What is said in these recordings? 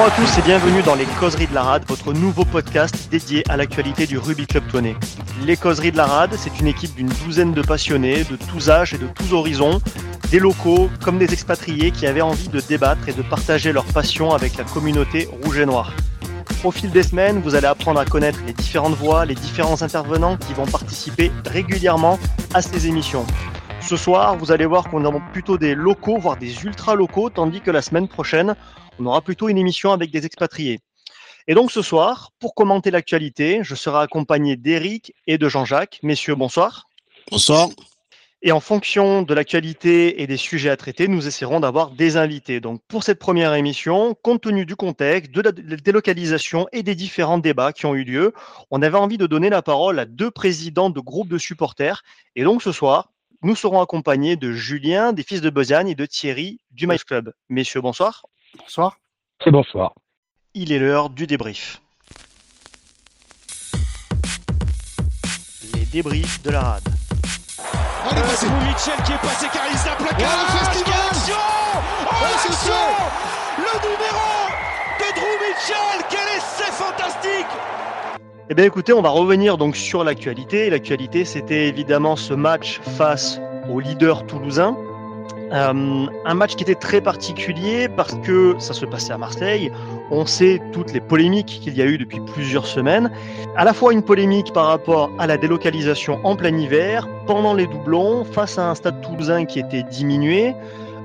Bonjour à tous et bienvenue dans les Causeries de la Rade, votre nouveau podcast dédié à l'actualité du rugby club tonné. Les Causeries de la Rade, c'est une équipe d'une douzaine de passionnés de tous âges et de tous horizons, des locaux comme des expatriés qui avaient envie de débattre et de partager leur passion avec la communauté rouge et noire. Au fil des semaines, vous allez apprendre à connaître les différentes voix, les différents intervenants qui vont participer régulièrement à ces émissions. Ce soir, vous allez voir qu'on a plutôt des locaux, voire des ultra locaux, tandis que la semaine prochaine, on aura plutôt une émission avec des expatriés. Et donc ce soir, pour commenter l'actualité, je serai accompagné d'Éric et de Jean-Jacques. Messieurs, bonsoir. Bonsoir. Et en fonction de l'actualité et des sujets à traiter, nous essaierons d'avoir des invités. Donc pour cette première émission, compte tenu du contexte, de la délocalisation et des différents débats qui ont eu lieu, on avait envie de donner la parole à deux présidents de groupes de supporters. Et donc ce soir, nous serons accompagnés de Julien, des Fils de Besagne et de Thierry du Mice Club. Messieurs, bonsoir. Bonsoir. Et bonsoir. Il est l'heure du débrief. Les débriefs de la rade. Allez, passez. Mitchell qui est passé car il s'est plaqué. Oh, festival. action Oh, Oh, c'est l'action. Le numéro de Drew Mitchell Quel essai fantastique Eh bien écoutez, on va revenir donc sur l'actualité. L'actualité, c'était évidemment ce match face au leader toulousain. Euh, un match qui était très particulier parce que ça se passait à Marseille. On sait toutes les polémiques qu'il y a eu depuis plusieurs semaines. À la fois une polémique par rapport à la délocalisation en plein hiver, pendant les doublons, face à un stade toulousain qui était diminué.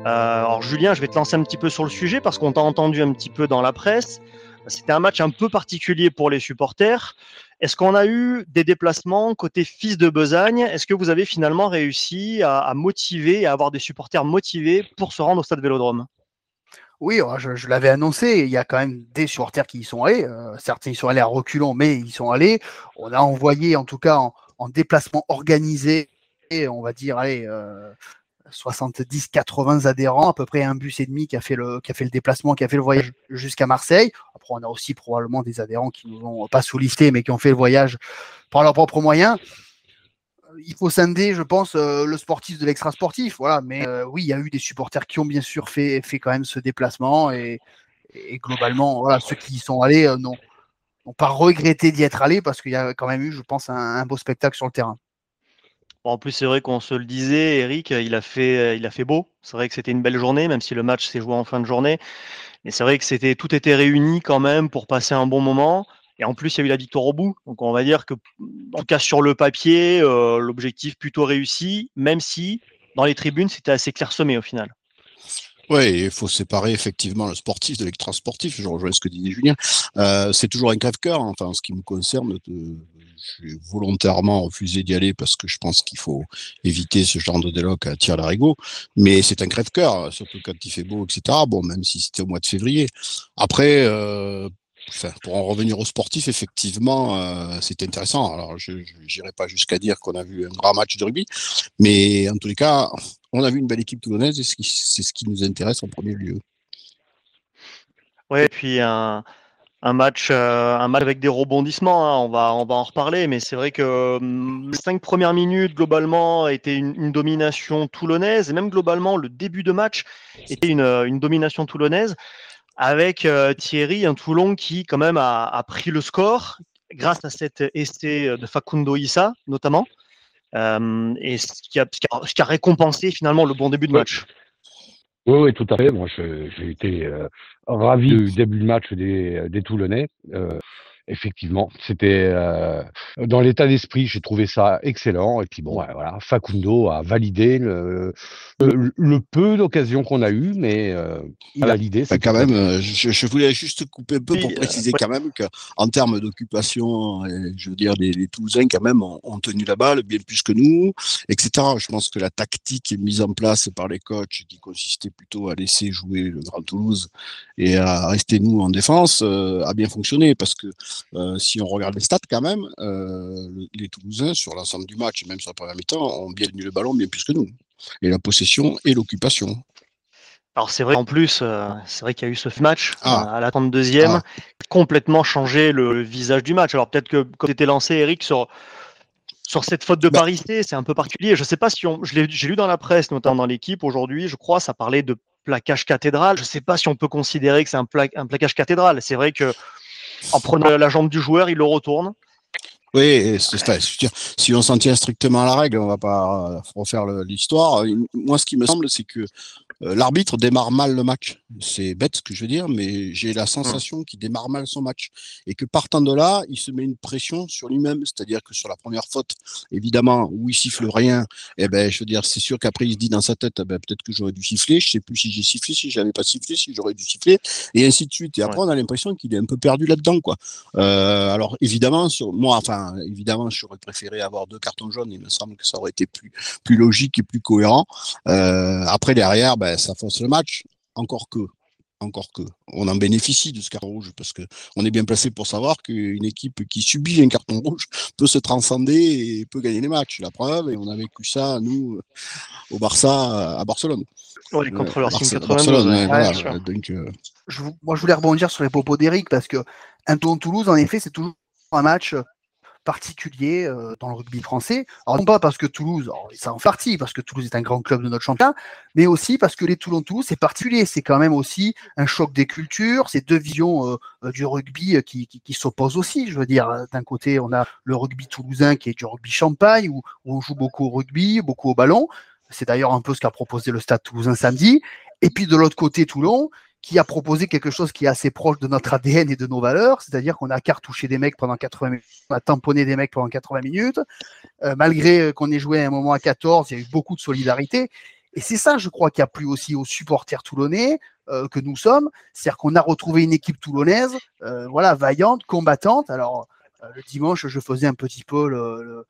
Euh, alors Julien, je vais te lancer un petit peu sur le sujet parce qu'on t'a entendu un petit peu dans la presse. C'était un match un peu particulier pour les supporters. Est-ce qu'on a eu des déplacements côté fils de Besagne Est-ce que vous avez finalement réussi à, motiver à avoir des supporters motivés pour se rendre au stade Vélodrome? Oui, alors, je, l'avais annoncé, il y a quand même des supporters qui y sont allés. Euh, certains y sont allés à reculons, mais ils sont allés. On a envoyé, en tout cas, en, en déplacement organisé, et on va dire, allez, euh, 70-80 adhérents, à peu près un bus et demi qui a fait le déplacement, qui a fait le voyage jusqu'à Marseille. On a aussi probablement des adhérents qui nous ont pas sous-listés, mais qui ont fait le voyage par leurs propres moyens. Euh, Il faut scinder, je pense, euh, le sportif de l'extra-sportif. Voilà. Mais euh, oui, il y a eu des supporters qui ont bien sûr fait, fait quand même ce déplacement. Et, globalement, voilà, ceux qui y sont allés euh, n'ont pas regretté d'y être allés parce qu'il y a quand même eu, je pense, un, un beau spectacle sur le terrain. En plus, c'est vrai qu'on se le disait, Eric, il a fait, il a fait beau. C'est vrai que c'était une belle journée, même si le match s'est joué en fin de journée. Mais c'est vrai que tout était réuni quand même pour passer un bon moment. Et en plus, il y a eu la victoire au bout. Donc, on va dire que, en tout cas, sur le papier, euh, l'objectif plutôt réussi, même si dans les tribunes, c'était assez clairsemé au final. Oui, il faut séparer effectivement le sportif de l'extra-sportif. Je rejoins ce que disait Julien. Euh, c'est toujours un crève-cœur. hein. Enfin, en ce qui me concerne, j'ai volontairement refusé d'y aller parce que je pense qu'il faut éviter ce genre de déloc à tir larigot. Mais c'est un crève-cœur, surtout quand il fait beau, etc. Bon, même si c'était au mois de février. Après, euh, pour en revenir au sportif, effectivement, euh, c'est intéressant. Alors, je n'irai pas jusqu'à dire qu'on a vu un grand match de rugby, mais en tous les cas, on a vu une belle équipe toulonnaise et c'est ce qui- nous intéresse en premier lieu. Ouais, et puis un, un match, euh, un match avec des rebondissements. hein, on va, on va en reparler, mais c'est vrai que hum, les cinq premières minutes globalement étaient une, une domination toulonnaise, et même globalement le début de match était une, euh, une domination toulonnaise, avec euh, Thierry, un Toulon qui quand même a, a pris le score grâce à cet essai de Facundo Issa notamment, euh, et ce qui, a, ce qui récompensé finalement le bon début de Ouais. Oui, oui, tout à fait. Moi, je- j'ai été euh, ravi du début de match des, des Toulonnais. Euh, effectivement, c'était euh, dans l'état d'esprit, j'ai trouvé ça excellent. Et puis bon, ouais, voilà, Facundo a validé le, le, le peu d'occasions qu'on a eu, mais euh, il a validé. Enfin, c'est quand tout. même, euh, je, je voulais juste couper un peu pour Oui, euh, préciser ouais. quand même qu'en termes d'occupation, je veux dire, les, les Toulousains quand même ont, ont tenu la balle bien plus que nous, etc. Je pense que la tactique mise en place par les coachs, qui consistait plutôt à laisser jouer le Grand Toulouse et à rester nous en défense, euh, a bien fonctionné parce que euh, si on regarde les stats quand même, euh, le- les Toulousains sur l'ensemble du match, même sur la première mi-temps, ont bien tenu le ballon bien plus que nous. Et la possession et l'occupation. Alors c'est vrai en plus, euh, c'est vrai qu'il y a eu ce match Ah. euh, à la 32e, Ah. complètement changé le, le visage du match. Alors peut-être que quand tu étais lancé, Eric, sur, sur cette faute de Bah. Paris C, c'est un peu particulier. Je sais pas si on, je l'ai- j'ai lu dans la presse, notamment dans l'équipe aujourd'hui, je crois, ça parlait de plaquage cathédral. Je ne sais pas si on peut considérer que c'est un, un plaquage cathédral. C'est vrai que en prenant la jambe du joueur, il le retourne. Oui, si on s'en tient strictement à la règle, on va pas refaire l'histoire. Moi, ce qui me semble, c'est que l'arbitre démarre mal le match. C'est bête ce que je veux dire, mais j'ai la sensation qu'il démarre mal son match. Et que partant de là, il se met une pression sur lui-même. C'est-à-dire que sur la première faute, évidemment, où il siffle rien, eh ben, je veux dire, c'est sûr qu'après, il se dit dans sa tête, eh ben, peut-être que j'aurais dû siffler. Je sais plus si j'ai sifflé, si j'avais pas sifflé, si j'aurais dû siffler, et ainsi de suite. Et après, on a l'impression qu'il est un peu perdu là-dedans, quoi. Euh, alors, évidemment, sur moi, enfin, évidemment, j'aurais préféré avoir deux cartons jaunes. Il me semble que ça aurait été plus, plus logique et plus cohérent. Euh, après, derrière, ben, ben, ça fausse le match. Encore que, encore que, on en bénéficie de ce carton rouge parce que on est bien placé pour savoir qu'une équipe qui subit un carton rouge peut se transcender et peut gagner les matchs. La preuve, et on a vécu ça nous au Barça à Barcelone. Contre euh, 92. Euh, je, moi, je voulais rebondir sur les propos d'Eric parce que un Toulouse, en effet, c'est toujours un match particulier euh, dans le rugby français. Alors non pas parce que Toulouse, ça en partie, parce que Toulouse est un grand club de notre championnat, mais aussi parce que les Toulon-Toulouse, c'est particulier. C'est quand même aussi un choc des cultures, c'est deux visions euh, euh, du rugby qui, qui, s'opposent aussi. Je veux dire, d'un côté, on a le rugby toulousain qui est du rugby champagne, où, où on joue beaucoup au rugby, beaucoup au ballon. C'est d'ailleurs un peu ce qu'a proposé le Stade toulousain samedi. Et puis de l'autre côté, Toulon, qui a proposé quelque chose qui est assez proche de notre ADN et de nos valeurs, c'est-à-dire qu'on a cartouché des mecs pendant 80 minutes, on a tamponné des mecs pendant 80 minutes, euh, malgré euh, qu'on ait joué à un moment à 14, il y a eu beaucoup de solidarité. Et c'est ça, je crois, qui a plu aussi aux supporters toulonnais euh, que nous sommes, c'est-à-dire qu'on a retrouvé une équipe toulonnaise, voilà, vaillante, combattante. Alors le dimanche, je faisais un petit peu le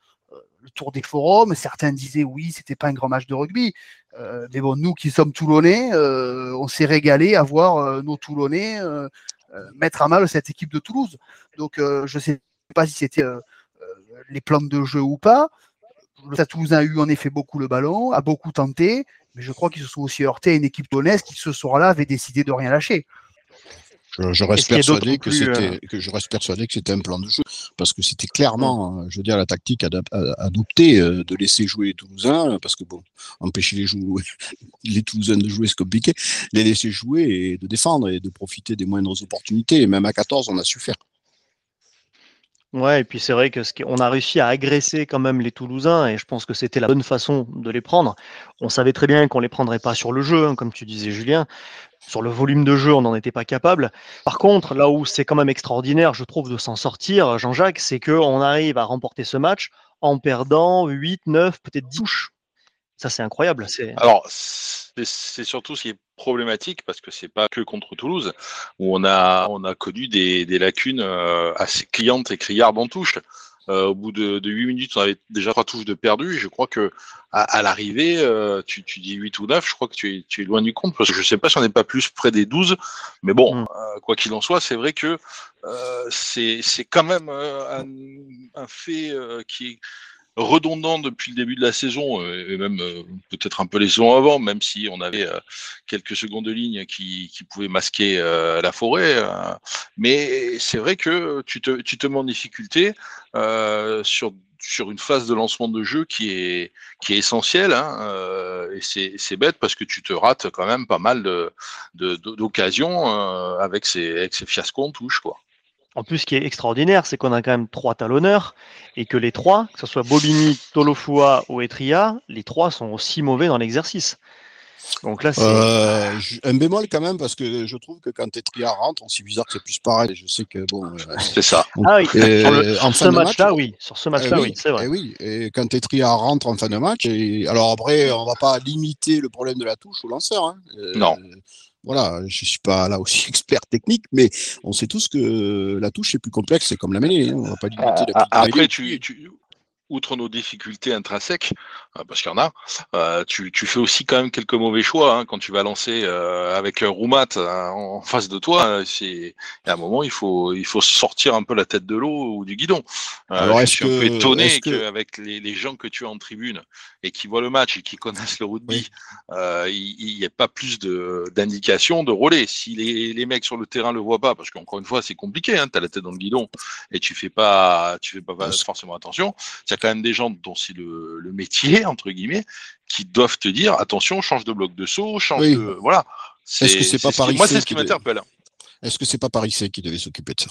tour des forums. Certains disaient oui, c'était pas un grand match de rugby. Euh, mais bon, nous qui sommes Toulonnais, euh, on s'est régalé à voir euh, nos Toulonnais mettre à mal cette équipe de Toulouse. Donc je ne sais pas si c'était les plans de jeu ou pas. Le Toulousain a eu en effet beaucoup le ballon, a beaucoup tenté, mais je crois qu'ils se sont aussi heurtés à une équipe toulonnaise qui ce soir-là avait décidé de rien lâcher. Je, reste persuadé que c'était euh, que je reste persuadé que c'était un plan de jeu parce que c'était clairement, euh, je veux dire, la tactique adoptée euh, de laisser jouer les Toulousains parce que bon, empêcher les jouer, les Toulousains de jouer c'est compliqué, les laisser jouer et de défendre et de profiter des moindres opportunités. Et même à 14, on a su faire. Ouais, et puis c'est vrai que ce on a réussi à agresser quand même les Toulousains, et je pense que c'était la bonne façon de les prendre. On savait très bien qu'on les prendrait pas sur le jeu, hein, comme tu disais Julien. Sur le volume de jeu, on n'en était pas capable. Par contre, là où c'est quand même extraordinaire, je trouve, de s'en sortir, Jean-Jacques, c'est qu'on arrive à remporter ce match en perdant 8, 9, peut-être 10 touches. Ça, c'est incroyable. Alors, c'est surtout ce qui est problématique parce que c'est pas que contre Toulouse où on a on a connu des, des lacunes euh, assez clientes et criardes en touche. Euh, au bout de, de 8 minutes, on avait déjà trois touches de perdu. Je crois que à, à l'arrivée, euh, tu, tu dis 8 ou 9, je crois que tu es, tu es loin du compte parce que je sais pas si on n'est pas plus près des 12. Mais bon, mm. quoi qu'il en soit, c'est vrai que c'est quand même un, un fait qui est redondant depuis le début de la saison, euh, et même euh, peut-être un peu les saisons avant, même si on avait euh, quelques secondes de ligne qui, pouvaient masquer la forêt. mais c'est vrai que tu te, tu te mets en difficulté sur une phase de lancement de jeu qui est qui est essentielle hein, et c'est bête parce que tu te rates quand même pas mal de d'occasions avec ces avec ces fiascos en touche quoi. En plus, ce qui est extraordinaire, c'est qu'on a quand même trois talonneurs et que les trois, que ce soit Bobigny, Tolofua ou Etria, les trois sont aussi mauvais dans l'exercice. Donc là, c'est. Euh, un bémol quand même, parce que je trouve que quand Etria rentre, c'est bizarre que c'est plus pareil. Je sais que bon. Euh, c'est ça. ah oui, sur, ce match-là, oui. Sur ce match-là, oui, c'est vrai. Et oui, et quand Etria rentre en fin de match, et... alors après, on va pas limiter le problème de la touche au lanceur. Hein. Euh, non voilà, je suis pas là aussi expert technique, mais on sait tous que la touche est plus complexe, c'est comme la mêlée. Hein, on va pas limiter la Après, tu, tu, outre nos difficultés intrinsèques, parce qu'il y en a, euh, tu, tu, fais aussi quand même quelques mauvais choix hein, quand tu vas lancer euh, avec un Roumat hein, en face de toi. C'est à un moment il faut il faut sortir un peu la tête de l'eau ou du guidon. Alors, je suis un peu étonné qu'avec les, les, gens que tu as en tribune et qui voient le match et qui connaissent le rugby, il n'y ait pas plus d'indications de, de relais. Si les, les, mecs sur le terrain le voient pas, parce qu'encore une fois c'est compliqué, hein, tu as la tête dans le guidon et tu fais pas tu fais pas forcément attention as quand même des gens dont c'est le, le métier, entre guillemets, qui doivent te dire attention, change de bloc de saut, change Oui. de. Voilà. Est-ce que c'est pas ce qui- Paris Moi, c'est ce qui m'interpelle. Est-ce que c'est pas Paris qui devait s'occuper de ça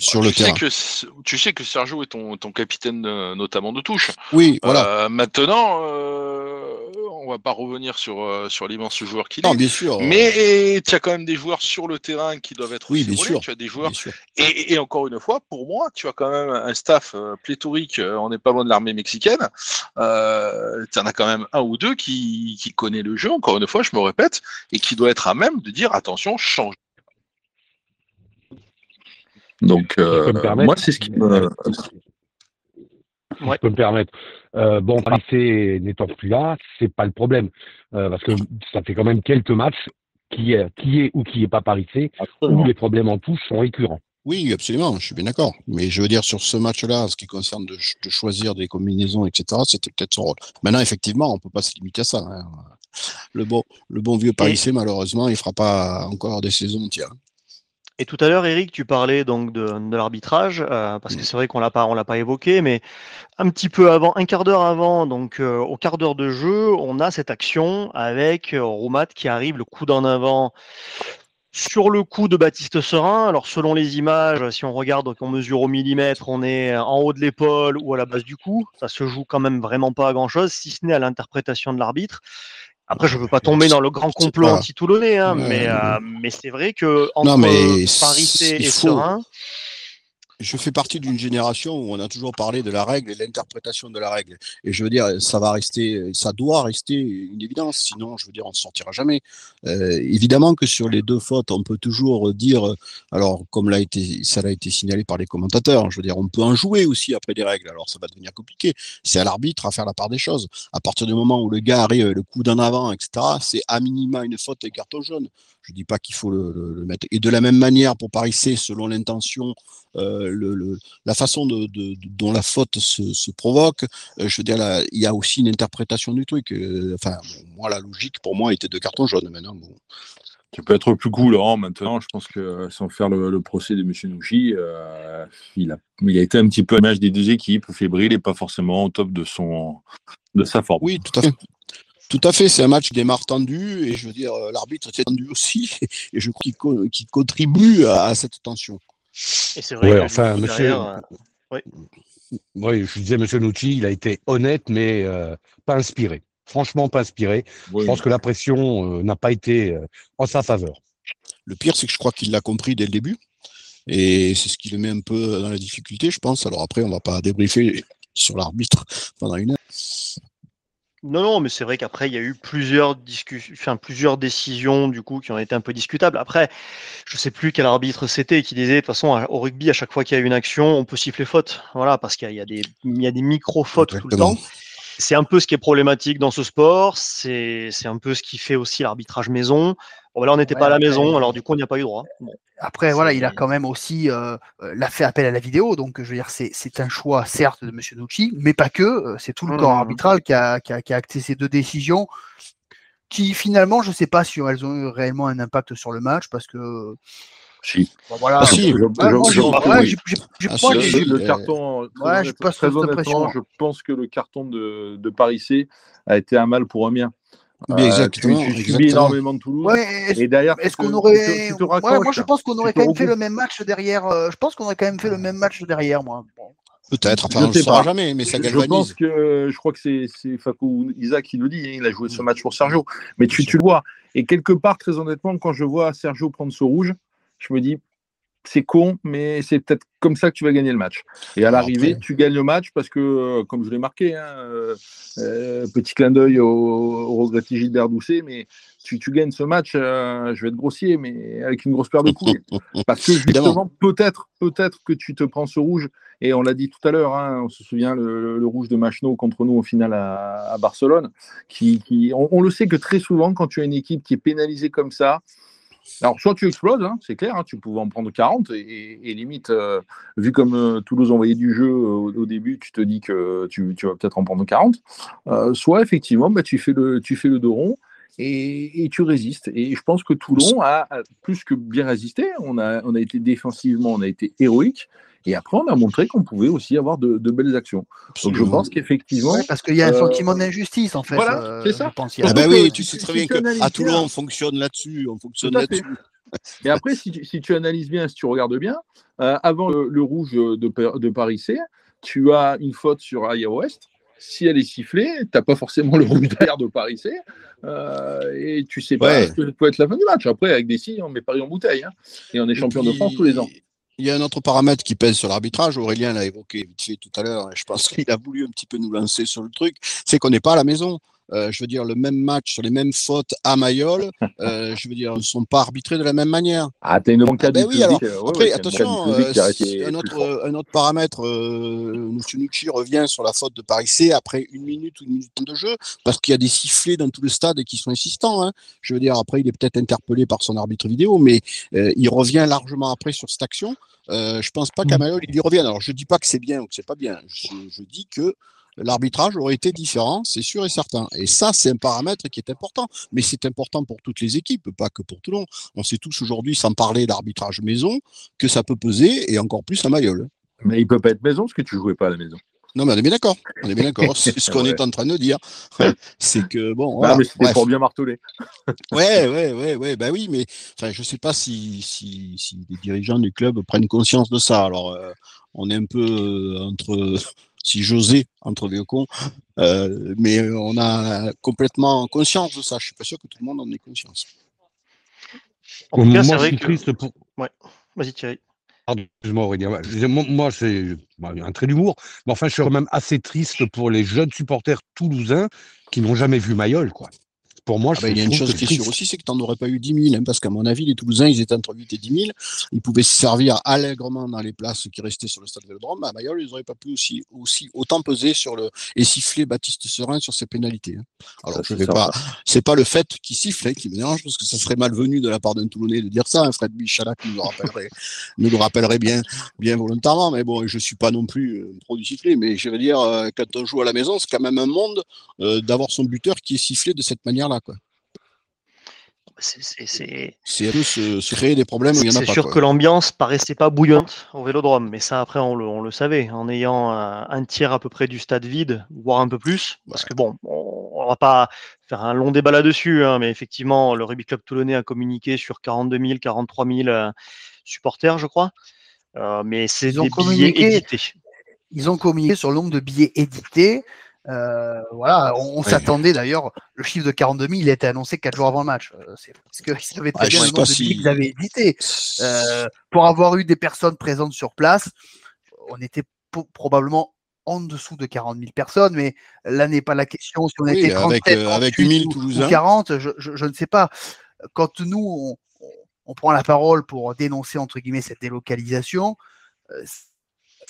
Sur tu le sais terrain. que tu sais que Sergio est ton, ton capitaine euh, notamment de touche. Oui, voilà. Euh, maintenant, euh, on va pas revenir sur euh, sur l'immense joueur qu'il non, est. bien sûr. Mais tu as quand même des joueurs sur le terrain qui doivent être Oui, aussi bien sûr. Tu as des joueurs et, et encore une fois, pour moi, tu as quand même un staff euh, pléthorique. euh, on n'est pas loin de l'armée mexicaine. Euh, tu en as quand même un ou deux qui, qui connaît le jeu. Encore une fois, je me répète, et qui doit être à même de dire attention, change. Donc, euh, moi, c'est ce qui me. Si Ouais. je peux me permettre. Euh, bon, Paris n'étant plus là, c'est pas le problème. Euh, parce que ça fait quand même quelques matchs qui est, qui est ou qui est pas Paris C, où les problèmes en touche sont récurrents. Oui, absolument, je suis bien d'accord. Mais je veux dire, sur ce match-là, ce qui concerne de, ch- de choisir des combinaisons, etc., c'était peut-être son rôle. Maintenant, effectivement, on peut pas se limiter à ça. hein. Le bon, le bon vieux Paris C, malheureusement, il fera pas encore des saisons entières. Et tout à l'heure, Eric, tu parlais donc de, de l'arbitrage, euh, parce que c'est vrai qu'on l'a pas, on l'a pas évoqué, mais un petit peu avant, un quart d'heure avant, donc euh, au quart d'heure de jeu, on a cette action avec euh, Roumat qui arrive, le coup d'en avant sur le coup de Baptiste Serin. Alors selon les images, si on regarde, qu'on mesure au millimètre, on est en haut de l'épaule ou à la base du cou. Ça se joue quand même vraiment pas à grand chose, si ce n'est à l'interprétation de l'arbitre. Après, je veux pas tomber dans le grand complot pas- anti-toulonnais, hein, mais, euh, mais c'est vrai que entre Non, mais Paris et faut- Serein, je fais partie d'une génération où on a toujours parlé de la règle et l'interprétation de la règle. Et je veux dire, ça va rester, ça doit rester une évidence. Sinon, je veux dire, on ne sortira jamais. Euh, évidemment que sur les deux fautes, on peut toujours dire, alors comme l'a été, ça l'a été signalé par les commentateurs. Je veux dire, on peut en jouer aussi après des règles. Alors ça va devenir compliqué. C'est à l'arbitre à faire la part des choses. À partir du moment où le gars arrive le coup d'en avant, etc., c'est à minima une faute et carton jaune. Je dis pas qu'il faut le, le- le mettre. Et de la même manière pour Paris C, selon l'intention, euh, le, la façon de, de- de- dont la faute se, se provoque, euh, je veux dire, là, il y a aussi une interprétation du truc. Euh, enfin, moi, la logique pour moi était de carton jaune. Maintenant, bon, Tu peux être plus cool, Laurent, maintenant. Je pense que sans faire le, procès de M. Nouchi, il, a, il a été un petit peu à l'image des deux équipes, fébrile et pas forcément au top de, son, de sa forme. oui, tout à fait. Tout à fait, c'est un match qui démarre tendu et je veux dire, euh, l'arbitre était tendu aussi et je crois qu'il co- qu'il contribue à, à cette tension. et c'est vrai Ouais, que enfin, monsieur- derrière, euh, Oui, je disais, Monsieur Nucci, il a été honnête, mais euh, pas inspiré. Franchement, pas inspiré. Oui. Je pense que la pression euh, n'a pas été euh, en sa faveur. Le pire, c'est que je crois qu'il l'a compris dès le début. Et c'est ce qui le met un peu dans la difficulté, je pense. Alors après, on va pas débriefer sur l'arbitre pendant une heure. Non, non, mais c'est vrai qu'après, il y a eu plusieurs discussions, enfin, plusieurs décisions, du coup, qui ont été un peu discutables. Après, je sais plus quel arbitre c'était qui disait, de toute façon, au rugby, à chaque fois qu'il y a une action, on peut siffler faute. Voilà, parce qu'il y a, des, il y a des micro-fautes tout le temps. C'est un peu ce qui est problématique dans ce sport. C'est, c'est un peu ce qui fait aussi l'arbitrage maison. Bon, ben là, on n'était Ouais, pas à la maison, alors du coup, on n'y a pas eu droit. Bon. Après, voilà, il a quand même aussi euh, euh, l'a fait appel à la vidéo, donc je veux dire, c'est c'est un choix certes de Monsieur Nucci, mais pas que. euh, C'est tout le corps arbitral qui a, qui, a, qui a acté ces deux décisions, qui finalement, je sais pas si elles ont eu réellement un impact sur le match, parce que Si. bon, voilà. Ah, si, Je- je- je je- ouais, Ah, Le, euh, carton, très, ouais, j'ai honnêtement, pas très honnêtement, je pense que le carton de, de Paris C a été un mal pour un bien. Euh, exactement, tu, tu subis exactement. énormément de Toulouse. Ouais, Et derrière, est-ce tu qu'on aurait. tu te- tu te Ouais, moi, je pense qu'on aurait tu quand même fait le même match derrière. euh, je pense qu'on aurait quand même fait le même match derrière, moi. Peut-être, enfin, Je on ne saura pas. jamais, mais ça Je- Je galvanise. pense que je crois que c'est c'est Fakou Isaac qui le dit. hein, il a joué ce match pour Sergio. Mais tu, tu le vois. Et quelque part, très honnêtement, quand je vois Sergio prendre ce rouge, je me dis c'est con, mais c'est peut-être comme ça que tu vas gagner le match. Et à l'arrivée, tu gagnes le match parce que, euh, comme je l'ai marqué, hein, euh, euh, petit clin d'œil au, au regretté Gilbert Doucet, mais tu, tu gagnes ce match, euh, je vais être grossier, mais avec une grosse paire de couilles. Parce que justement, peut-être, peut-être que tu te prends ce rouge, et on l'a dit tout à l'heure, hein, on se souvient le, le rouge de Machno contre nous au final à, à Barcelone, qui, qui on, on le sait que très souvent, quand tu as une équipe qui est pénalisée comme ça, alors soit tu exploses, hein, c'est clair, hein, tu pouvais en prendre 40, et, limite, euh, vu comme euh, Toulouse envoyait du jeu euh, au, début, tu te dis que tu, vas peut-être en prendre 40, euh, soit effectivement, bah, tu, fais le, tu fais le dos rond, et, et tu résistes. Et je pense que Toulon a, a plus que bien résisté. On a, on a été défensivement, on a été héroïque. Et après, on a montré qu'on pouvait aussi avoir de, de belles actions. Donc je pense qu'effectivement, Ouais, parce qu'il y a un Euh, sentiment d'injustice, en fait. voilà, euh, c'est ça. je pense. Il y a- Ah bah oui, tu sais très bien qu'à Toulon, bien- on fonctionne là-dessus, on fonctionne là-dessus. Et après, si tu, si tu analyses bien, si tu regardes bien, euh, avant le, le rouge de, Pa- de Paris C, tu as une faute sur Aya West. Si elle est sifflée, tu n'as pas forcément le rouge derrière de Paris C. euh, et tu sais pas Ouais. ce que peut être la fin du match. Après, avec des signes, on met Paris en bouteille. hein. Et on est champion de France tous les ans. Il y a un autre paramètre qui pèse sur l'arbitrage. Aurélien l'a évoqué vite fait tout à l'heure. Je pense qu'il a voulu un petit peu nous lancer sur le truc. C'est qu'on n'est pas à la maison. Euh, je veux dire, le même match sur les mêmes fautes à Mayol, euh, je veux dire, ne sont pas arbitrés de la même manière. Ah, t'as une bancade ben du oui, public. alors, euh, ouais, Après, ouais, attention, euh, un, autre, fort. un autre paramètre, euh, M. Nucci revient sur la faute de Paris C après une minute ou une minute de jeu, parce qu'il y a des sifflets dans tout le stade et qui sont insistants. hein. Je veux dire, après, il est peut-être interpellé par son arbitre vidéo, mais euh, il revient largement après sur cette action. Euh, je pense pas qu'à Mayol, il y revienne. Alors, je dis pas que c'est bien ou que c'est pas bien. Je, je dis que l'arbitrage aurait été différent, c'est sûr et certain. Et ça, c'est un paramètre qui est important. Mais c'est important pour toutes les équipes, pas que pour Toulon. On sait tous aujourd'hui, sans parler d'arbitrage maison, que ça peut peser, et encore plus à Mayol. Mais il peut pas être maison parce que tu jouais pas à la maison. Non, mais on est bien d'accord. On est bien d'accord. C'est ce qu'on Ouais. est en train de dire. C'est que, bon, Ah, voilà. mais c'était pour bien marteler. Ouais, ouais, ouais, ouais, bah oui, mais enfin, je sais pas si, si, si les dirigeants du club prennent conscience de ça. Alors, euh, on est un peu euh, entre, si j'osais, entre vieux cons, euh, mais on a complètement conscience de ça. Je suis pas sûr que tout le monde en ait conscience. En tout cas, moi, c'est je vrai que. triste pour. Vas-y, Thierry. Pardon, excuse-moi Aurélien. Moi, c'est bah, un trait d'humour, mais enfin, je suis quand même assez triste pour les jeunes supporters toulousains qui n'ont jamais vu Mayol, quoi. Pour moi, Ah bah, il y a une chose qui est sûre aussi, c'est que tu n'en aurais pas eu 10 000, hein, parce qu'à mon avis, les Toulousains, ils étaient entre 8 et 10 000. Ils pouvaient se servir allègrement dans les places qui restaient sur le stade Vélodrome. À Mayol, ils n'auraient pas pu aussi, aussi autant peser sur le, et siffler Baptiste Serein sur ses pénalités. hein. Alors, Ça, je vais ça. pas, c'est pas le fait qu'il siffle hein, qui me dérange, parce que ça serait malvenu de la part d'un Toulonnais de dire ça. Hein. Fred Michalak nous le rappellerait, nous le rappellerait bien, bien volontairement. Mais bon, je suis pas non plus euh, trop du sifflet, mais je veux dire, euh, quand on joue à la maison, c'est quand même un monde euh, d'avoir son buteur qui est sifflé de cette manière-là, quoi. C'est- se, se créer des problèmes où il y en a c'est sûr quoi. que l'ambiance paraissait pas bouillante au vélodrome, mais ça après on le, on le savait, en ayant un, un tiers à peu près du stade vide, voire un peu plus, parce que bon, on, on va pas faire un long débat là-dessus, hein, mais effectivement le Rugby Club Toulonnais a communiqué sur 42 000, 43 000 euh, supporters, je crois, Euh, mais c'est des billets édités. Ils ont communiqué sur le nombre de billets édités. Euh, voilà, on, on s'attendait d'ailleurs, le chiffre de 42 000, il a été annoncé quatre jours avant le match. Euh, c'est parce qu'ils savaient très Ah, bien le nombre si- qu'ils avaient édités. Euh, pour avoir eu des personnes présentes sur place, on était probablement en dessous de 40 000 personnes, mais là n'est pas la question. Si on Oui, était avec, 37, euh, avec 38 8000 ou- ou Toulousains. 40, je, je- je ne sais pas. Quand nous, on, on- on prend la parole pour dénoncer, entre guillemets, cette délocalisation, euh,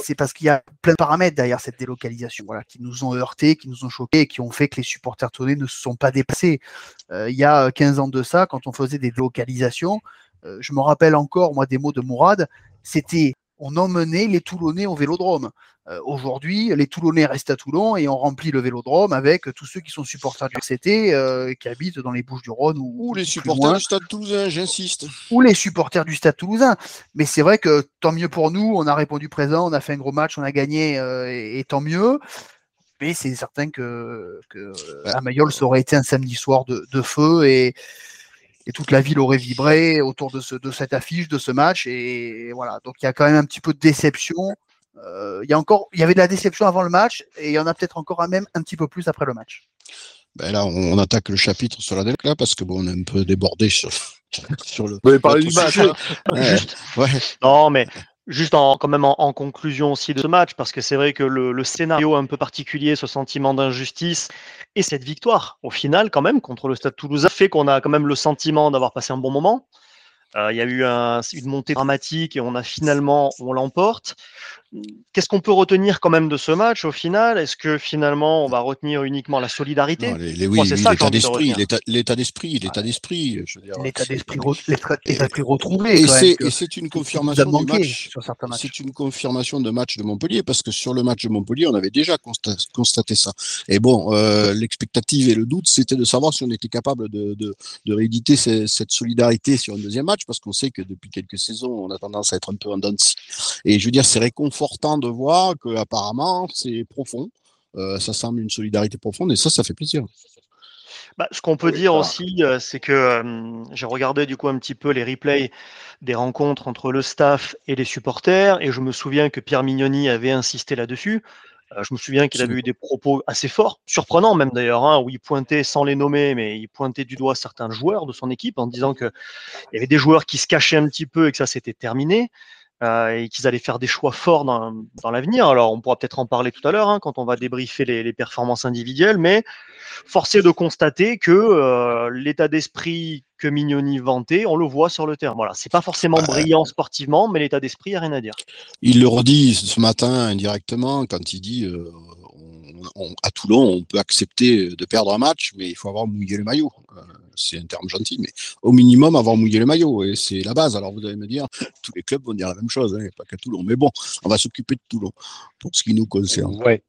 c'est parce qu'il y a plein de paramètres derrière cette délocalisation, voilà, qui nous ont heurtés, qui nous ont choqués, qui ont fait que les supporters tournés ne se sont pas déplacés. Euh, il y a 15 ans de ça, quand on faisait des délocalisations, euh, je me rappelle encore, moi, des mots de Mourad, c'était on emmenait les Toulonnais au vélodrome. Euh, Aujourd'hui, les Toulonnais restent à Toulon et on remplit le vélodrome avec tous ceux qui sont supporters du RCT, euh, qui habitent dans les Bouches-du-Rhône ou, Ou les supporters loin du Stade Toulousain, j'insiste. ou les supporters du Stade Toulousain. Mais c'est vrai que tant mieux pour nous, on a répondu présent, on a fait un gros match, on a gagné, euh, et, et tant mieux. Mais c'est certain que, que euh, Ouais. à Mayol, ça aurait été un samedi soir de, de feu et, et toute la ville aurait vibré autour de, ce, de cette affiche, de ce match. Et voilà, donc il y a quand même un petit peu de déception. Euh, il y a encore, il y avait de la déception avant le match et il y en a peut-être encore un même un petit peu plus après le match. Ben là, on, on attaque le chapitre sur la DEC, là, parce que bon, on est un peu débordé sur, sur le. Vous avez parlé du match. hein. Ouais. Non, mais juste en, quand même en, conclusion aussi de ce match, parce que c'est vrai que le, scénario un peu particulier, ce sentiment d'injustice et cette victoire, au final, quand même, contre le Stade Toulousain, fait qu'on a quand même le sentiment d'avoir passé un bon moment. Euh, Il y a eu un- une montée dramatique et on a finalement, on l'emporte. Qu'est-ce qu'on peut retenir quand même de ce match au final? Est-ce que finalement on va retenir uniquement la solidarité? Non, les- les- Moi, oui, l'état de d'esprit, l'état- d'esprit, l'état d'esprit. L'état d'esprit retrouvé. Et c'est une confirmation du manqué match. C'est une confirmation de match de Montpellier parce que sur le match de Montpellier, on avait déjà consta- constaté ça. Et bon, euh, l'expectative et le doute, c'était de savoir si on était capable de, de, de rééditer ce- cette solidarité sur un deuxième match parce qu'on sait que depuis quelques saisons, on a tendance à être un peu en dents de scie. Et je veux dire, c'est réconfortant de voir que apparemment c'est profond. Euh, ça semble une solidarité profonde et ça, ça fait plaisir. Bah, ce qu'on peut Oui, dire ça. aussi, euh, c'est que euh, j'ai regardé du coup un petit peu les replays des rencontres entre le staff et les supporters, et je me souviens que Pierre Mignoni avait insisté là-dessus. Je me souviens qu'il avait eu des propos assez forts, surprenants même d'ailleurs, hein, où il pointait, sans les nommer, mais il pointait du doigt certains joueurs de son équipe en disant qu'il y avait des joueurs qui se cachaient un petit peu et que ça s'était terminé. Euh, et qu'ils allaient faire des choix forts dans, dans l'avenir. Alors, on pourra peut-être en parler tout à l'heure hein, quand on va débriefer les, les performances individuelles, mais force est de constater que euh, l'état d'esprit que Mignoni vantait, on le voit sur le terrain. Voilà, c'est pas forcément Bah, brillant sportivement, mais l'état d'esprit, il n'y a rien à dire. Il le redit ce matin indirectement quand il dit euh, on- à Toulon, on peut accepter de perdre un match, mais il faut avoir mouillé le maillot. Euh, c'est un terme gentil, mais au minimum avoir mouillé le maillot, et c'est la base. Alors vous allez me dire, tous les clubs vont dire la même chose, hein, pas qu'à Toulon. Mais bon, on va s'occuper de Toulon pour ce qui nous concerne. Ouais.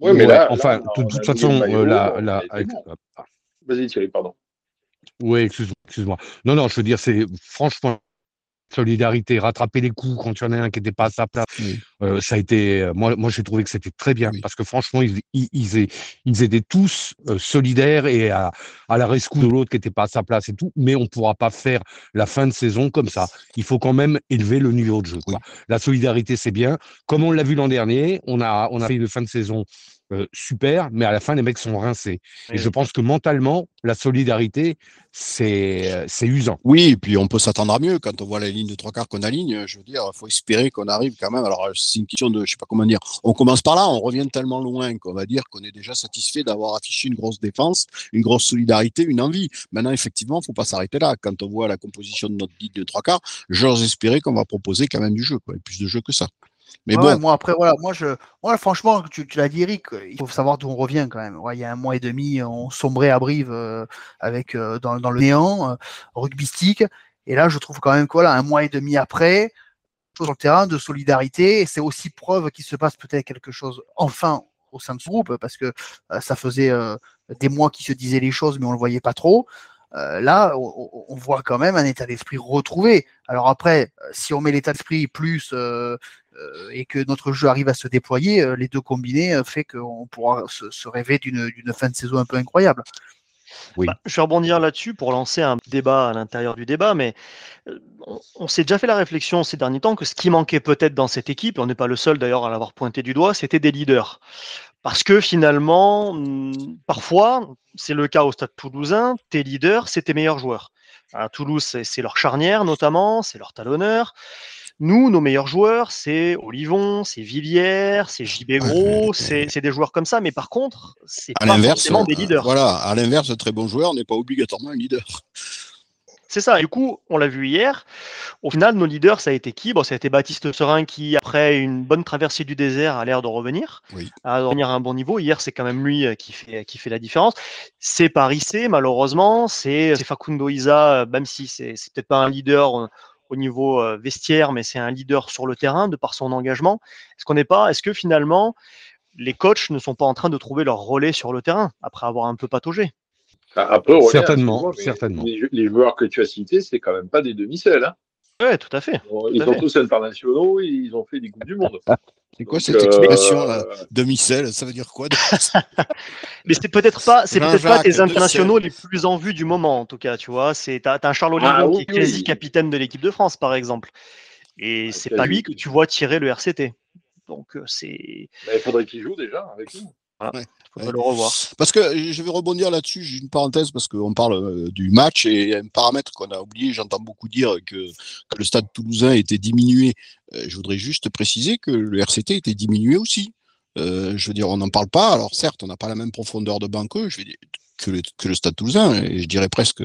Ouais, mais là, enfin, là, de toute façon, le maillot, euh, avec- Vas-y, Thierry, pardon. Oui, excuse-moi, excuse-moi. Non, non, je veux dire, c'est franchement solidarité, rattraper les coups quand il y en a un qui n'était pas à sa place. Oui. Euh, ça a été, euh, moi, moi j'ai trouvé que c'était très bien Oui. parce que franchement, ils, étaient tous euh, solidaires et à, à la rescousse de l'autre qui n'était pas à sa place et tout. Mais on ne pourra pas faire la fin de saison comme ça. Il faut quand même élever le niveau de jeu. quoi. La solidarité, c'est bien. Comme on l'a vu l'an dernier, on a, on a fait une fin de saison euh, super, mais à la fin, les mecs sont rincés. Et Oui. je pense que mentalement, la solidarité, c'est euh, c'est usant. Oui, et puis on peut s'attendre à mieux quand on voit la ligne de trois quarts qu'on aligne. Je veux dire, il faut espérer qu'on arrive quand même. Alors, c'est une question de, je sais pas comment dire. On commence par là, on revient tellement loin qu'on va dire qu'on est déjà satisfait d'avoir affiché une grosse défense, une grosse solidarité, une envie. Maintenant, effectivement, faut pas s'arrêter là. Quand on voit la composition de notre ligne de trois quarts, j'ose espérer qu'on va proposer quand même du jeu, quoi, et plus de jeu que ça. Mais Ouais, bon, moi après voilà, moi je, moi franchement, tu, tu l'as dit Eric, il faut savoir d'où on revient quand même. Ouais, il y a un mois et demi, on sombrait à Brive euh, avec euh, dans, dans le néant euh, rugbystique, et là je trouve quand même que voilà, un mois et demi après, sur le terrain de solidarité, et c'est aussi preuve qu'il se passe peut-être quelque chose enfin au sein de ce groupe, parce que euh, ça faisait des mois qu'ils se disaient les choses, mais on le voyait pas trop. Euh, là, on, voit quand même un état d'esprit retrouvé. Alors après, si on met l'état d'esprit plus euh, et que notre jeu arrive à se déployer, euh, les deux combinés euh, fait qu'on pourra se, se rêver d'une fin de saison un peu incroyable. Oui. Bah, je vais rebondir là-dessus pour lancer un débat à l'intérieur du débat, mais euh, on, on s'est déjà fait la réflexion ces derniers temps que ce qui manquait peut-être dans cette équipe, et on n'est pas le seul d'ailleurs à l'avoir pointé du doigt, c'était des leaders. Parce que finalement, hum, parfois, c'est le cas au stade toulousain, tes leaders, c'est tes meilleurs joueurs. À Toulouse, c'est leur charnière notamment, c'est leur talonneur. Nous, nos meilleurs joueurs, c'est Olivon, c'est Villiers, c'est JB Gros, c'est des joueurs comme ça, mais par contre, c'est pas forcément des leaders. voilà, à l'inverse, un très bon joueur n'est pas obligatoirement un leader. C'est ça. Du coup, on l'a vu hier. Au final, nos leaders, ça a été qui? Bon, ça a été Baptiste Serin qui, après une bonne traversée du désert, a l'air de revenir, Oui. à revenir à un bon niveau. Hier, c'est quand même lui euh, qui fait, qui fait la différence. C'est Paris C, malheureusement. C'est Facundo Isa, euh, même si c'est peut-être pas un leader au niveau vestiaire, mais c'est un leader sur le terrain de par son engagement. Est-ce qu'on n'est pas Est-ce que finalement les coachs ne sont pas en train de trouver leur relais sur le terrain après avoir un peu pataugé? Après, on Certainement, certainement. Les, joueurs que tu as cités, c'est quand même pas des demi-selles. Hein. Ouais, tout à fait. Ils à sont fait. tous internationaux et ils ont fait des Coupes du Monde. C'est quoi Donc, cette euh, expression là? Demi-sel, ça veut dire quoi Mais c'est peut-être pas, c'est peut-être pas de internationaux les plus en vue du moment, en tout cas, tu vois. C'est t'as, t'as un Charles Olivon Ah, oui, qui est quasi oui. capitaine de l'équipe de France, par exemple. Et Ah, c'est pas lui que tu vois tirer le RCT. Donc euh, c'est, Bah, il faudrait qu'il joue déjà avec nous. Faudrait le revoir. Parce que je vais rebondir là-dessus, j'ai une parenthèse parce qu'on parle euh, du match et un paramètre qu'on a oublié, j'entends beaucoup dire que, que le stade toulousain était diminué. Euh, je voudrais juste préciser que le RCT était diminué aussi. Euh, je veux dire, on n'en parle pas. Alors certes, on n'a pas la même profondeur de banc qu'eux. Je vais dire, que le, que le Stade Toulousain, et je dirais presque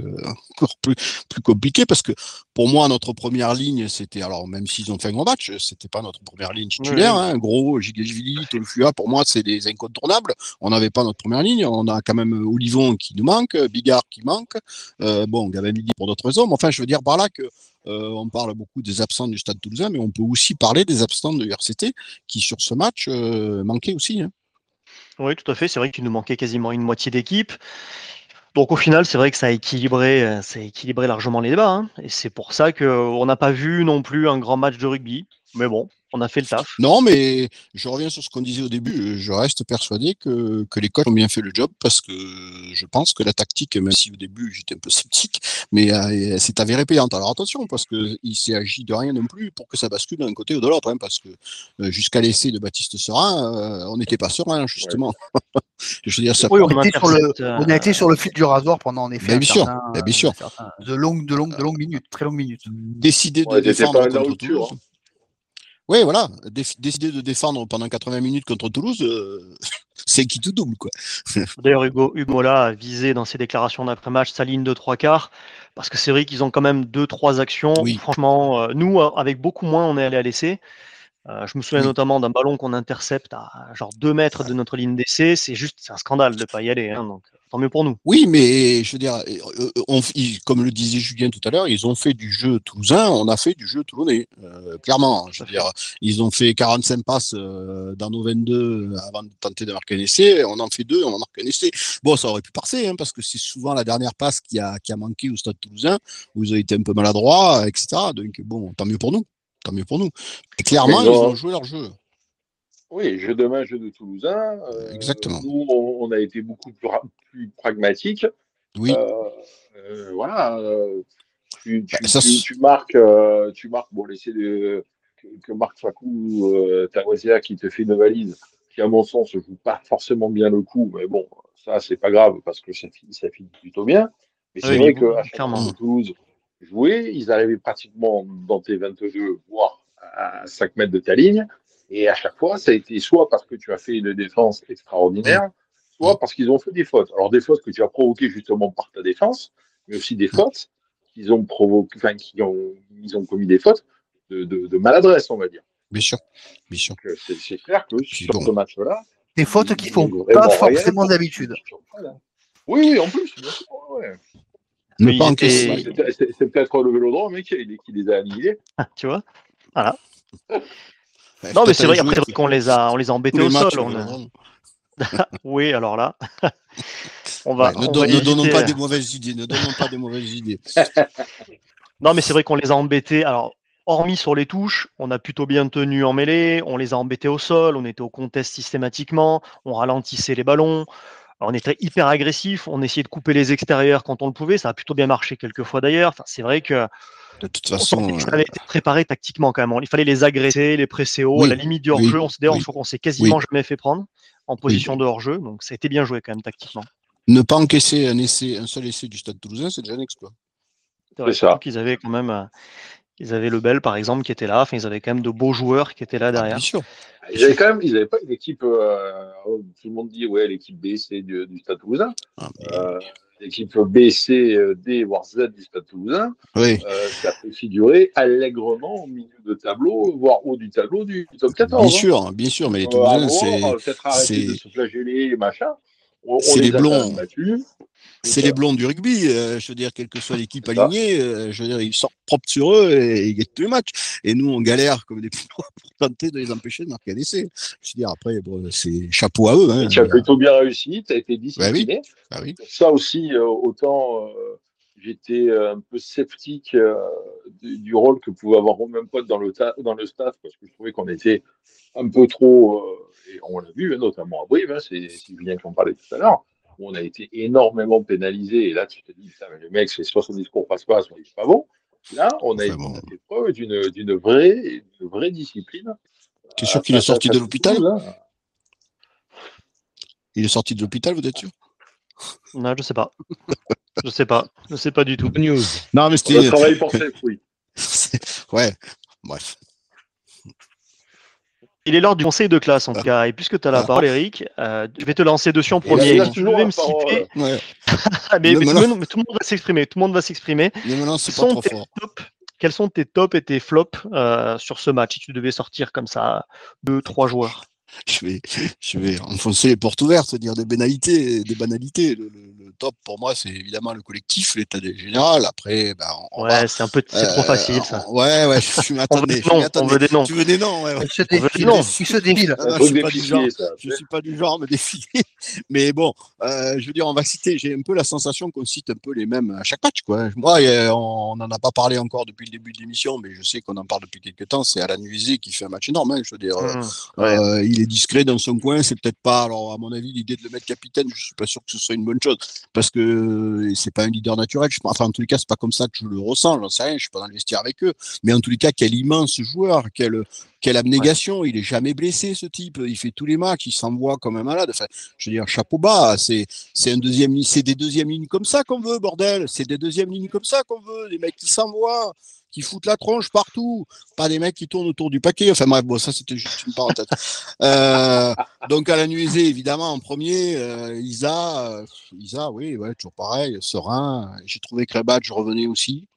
encore plus, plus compliqué, parce que pour moi, notre première ligne, c'était, alors même s'ils ont fait un gros match, c'était pas notre première ligne titulaire, hein, gros, Gigashvili, Tolfua, pour moi, c'est des incontournables. On n'avait pas notre première ligne, on a quand même Olivon qui nous manque, Bigard qui manque, euh, bon, Gavin Midi pour d'autres raisons, mais enfin, je veux dire par là que euh, on parle beaucoup des absents du Stade Toulousain, mais on peut aussi parler des absents de RCT qui, sur ce match, euh, manquaient aussi. Hein. Oui, tout à fait. C'est vrai qu'il nous manquait quasiment une moitié d'équipe. Donc au final, c'est vrai que ça a équilibré, euh, ça a équilibré largement les débats. hein. Et c'est pour ça qu'on n'a pas vu non plus un grand match de rugby. Mais bon, on a fait le taf. Non, mais je reviens sur ce qu'on disait au début. Je reste persuadé que, que les coachs ont bien fait le job parce que je pense que la tactique, même si au début j'étais un peu sceptique, mais euh, c'est avéré payante. Alors attention, parce qu'il s'est agi de rien non plus pour que ça bascule d'un côté ou de l'autre, hein, parce que euh, jusqu'à l'essai de Baptiste Serin, euh, on n'était pas serein, justement. je veux dire, ça Oui, on, on était sur le, intercepte, euh, on a été sur le fil du rasoir pendant en effet un bien sûr, certain- bien sûr. un certain- de longues, de longues, de longues minutes, très longues minutes. décider de Ouais, défendre contre. Oui, voilà. Décider de défendre pendant 80 minutes contre Toulouse, euh, c'est qui tout double, quoi. D'ailleurs, Hugo, Hugo Mola a visé dans ses déclarations d'après-match sa ligne de trois quarts, parce que c'est vrai qu'ils ont quand même deux, trois actions. Oui. franchement, euh, nous, euh, avec beaucoup moins, on est allé à l'essai. Euh, je me souviens Oui. notamment d'un ballon qu'on intercepte à genre deux mètres de notre ligne d'essai. C'est juste, c'est un scandale de ne pas y aller. hein, donc, tant mieux pour nous. Oui, mais je veux dire, euh, on- ils- comme le disait Julien tout à l'heure, ils ont fait du jeu toulousain, on a fait du jeu toulonnais, euh, clairement. Je veux dire, ils ont fait 45 passes euh, dans nos 22 avant de tenter de marquer un essai, on en fait deux, on en marque un essai. Bon, ça aurait pu passer, hein, parce que c'est souvent la dernière passe qui a, qui a manqué au stade toulousain, où ils ont été un peu maladroits, etc. Donc bon, tant mieux pour nous. Tant mieux pour nous. Et clairement, ils ont joué leur jeu. Oui, jeu de main, jeu de Toulousain. Euh, Exactement. Nous, on, on a été beaucoup plus, plus pragmatiques. Oui. Euh, euh, voilà. tu, tu, Bah, ça, tu- c'est- tu marques, euh, tu marques bon, l'essai de que, que Marc Facou, euh, qui te fait une valise, qui à mon sens ne joue pas forcément bien le coup, mais bon, ça c'est pas grave parce que ça finit, ça finit plutôt bien. Mais c'est Oui, vrai qu'à chaque fois que Toulouse jouait, ils arrivaient pratiquement dans tes 22, voire à 5 mètres de ta ligne. Et à chaque fois, ça a été soit parce que tu as fait une défense extraordinaire, soit parce qu'ils ont fait des fautes. Alors des fautes que tu as provoquées justement par ta défense, mais aussi des fautes qu'ils ont provoquées, enfin qui ont, ils ont commis des fautes de, de- de maladresse, on va dire. Bien sûr. Bien sûr. Euh, C'est clair que Puis sur bon. ce match-là, Des fautes qui font ont pas forcément d'habitude. Oui, oui, en plus, ouais. Pas C'est peut-être- le vélodrome hein, qui, qui les a annihilés. tu vois Ouais, Non, mais c'est vrai, après qu'on les a, on les a embêtés les au matchs sol. on a-. Oui, alors là, on va. Ouais, ne on don- va ne donnons pas des mauvaises idées. Ne donnons pas des mauvaises idées. Non, mais c'est vrai qu'on les a embêtés. Alors, hormis sur les touches, on a plutôt bien tenu en mêlée. On les a embêtés au sol. On était au contest systématiquement. On ralentissait les ballons. Alors, on était hyper agressif. On essayait de couper les extérieurs quand on le pouvait. Ça a plutôt bien marché quelques fois d'ailleurs. Enfin, c'est vrai que De toute façon, ça euh, avait été préparé tactiquement quand même. Il fallait les agresser, les presser haut, Oui, à la limite du oui, hors-jeu. On s'est d'ailleurs, oui. je crois qu'on s'est quasiment jamais fait prendre en position de hors-jeu. Donc, ça a été bien joué quand même tactiquement. ne pas encaisser un essai, un seul essai du Stade Toulousain, c'est déjà un exploit. C'est C'est ça. qu'ils avaient quand même, euh, ils avaient le Bel par exemple qui était là. Enfin, ils avaient quand même de beaux joueurs qui étaient là Ah, derrière. bien sûr. Ils avaient quand même, ils n'avaient pas une équipe. euh, tout le monde dit ouais, l'équipe B, C du, du Stade Toulousain. Ah, mais- Euh, l'équipe B, C, euh, D, voire Z du Stade Toulousain, oui, euh, ça peut figurer allègrement au milieu de tableau, voire haut du tableau du top 14. bien hein. sûr, bien sûr, mais les Euh, Toulousains, c'est, peut-être arrêter de se flageller machin. C'est les blonds. c'est les blonds du rugby. euh, je veux dire, quelle que soit l'équipe alignée, euh, je veux dire, ils sortent propres sur eux et ils gagnent tous les matchs. Et nous, on galère comme des pinots pour tenter de les empêcher de marquer un essai. Je veux dire, après, bon, c'est chapeau à eux. Hein. Tu as plutôt bien réussi, tu as été discipliné. Ah oui. Ça aussi, euh, autant j'étais un peu sceptique euh, du, du rôle que pouvait avoir Romain Pote dans le, ta- dans le staff, parce que je trouvais qu'on était un peu trop, euh, et on l'a vu, hein, notamment à Brive, hein, c'est Julien qui en parlait tout à l'heure, où on a été énormément pénalisé, et là tu te dis, putain, mais le mec, c'est 70 cours passe-passe, mais il est pas bon. Là, on a été bon. fait preuve d'une d'une vraie, d'une vraie discipline. T'es sûr Euh, qu'il est sorti de l'hôpital hein. Il est sorti de l'hôpital, vous êtes sûr? Non, je sais pas. je sais pas. Je sais pas du tout. News. Non, mais On a c'était. travaillé pour ses fruits. ouais, bref. Il est l'heure du conseil de classe en tout cas. Et puisque tu as la Ah. parole, Eric, euh, je vais te lancer dessus en premier. Tu la me citer. Ouais. Ah, mais, tout, le monde- mais tout le monde va s'exprimer. Tout le monde va s'exprimer. Sont tes Quels sont tes tops et tes flops euh, sur ce match Si tu devais sortir comme ça deux, trois joueurs? Je vais, je vais enfoncer les portes ouvertes, c'est-à-dire des banalités, des banalités. Le, le- le top pour moi, c'est évidemment le collectif, l'état des général. Après, ben, on Ouais, c'est un peu, c'est trop euh, facile ça. Ouais, ouais, je suis des je noms. On veut des noms. Tu veux des noms, ouais, ouais. Il se On veut défile. non. Il se défile. Ah, je suis pas du genre. ça. Je suis pas du genre à me défiler. Mais bon, euh, je veux dire, on va citer. J'ai un peu la sensation qu'on cite un peu les mêmes à chaque match, quoi. Moi, on n'en a pas parlé encore depuis le début de l'émission, mais je sais qu'on en parle depuis quelques temps. C'est Alan Nuisé qui fait un match énorme. hein, je veux dire, euh, Mmh. Ouais. euh, il est discret dans son coin. C'est peut-être pas. Alors, à mon avis, l'idée de le mettre capitaine, je suis pas sûr que ce soit une bonne chose parce que c'est pas un leader naturel. Je, enfin, en tous les cas, c'est pas comme ça que je le ressens. J'en sais rien. Je suis pas dans le vestiaire avec eux. Mais en tous les cas, quel immense joueur, quel quelle abnégation, il est jamais blessé ce type, il fait tous les matchs, il s'envoie comme un malade. Enfin, je veux dire, chapeau bas, c'est c'est un deuxième, c'est des deuxièmes lignes comme ça qu'on veut, bordel. C'est des deuxièmes lignes comme ça qu'on veut, des mecs qui s'envoient, qui foutent la tronche partout, pas des mecs qui tournent autour du paquet. Enfin bref, bon, ça c'était juste une parenthèse. Euh, donc à la nuisée, évidemment, en premier, euh, Isa, euh, Isa, oui, ouais, toujours pareil, serein. J'ai trouvé que Rebat, je revenais aussi.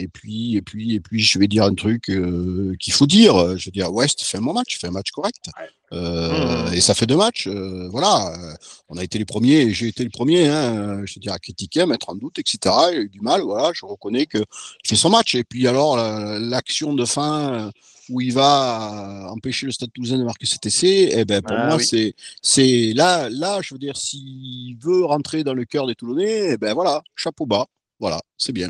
Et puis, et puis, et puis, je vais dire un truc euh, qu'il faut dire. Je veux dire, West fait un bon match, fait un match correct. Euh, Mmh. Et ça fait deux matchs. euh, voilà. On a été les premiers, j'ai été le premier, hein, je veux dire, à critiquer, à mettre en doute, etc. Il a eu du mal, voilà. Je reconnais que il fait son match. Et puis alors, la- l'action de fin où il va empêcher le Stade Toulousain de marquer cet essai, eh ben pour Ah moi, oui. c'est, c'est là, là, je veux dire, s'il veut rentrer dans le cœur des Toulonnais, eh ben voilà, chapeau bas, voilà, c'est bien.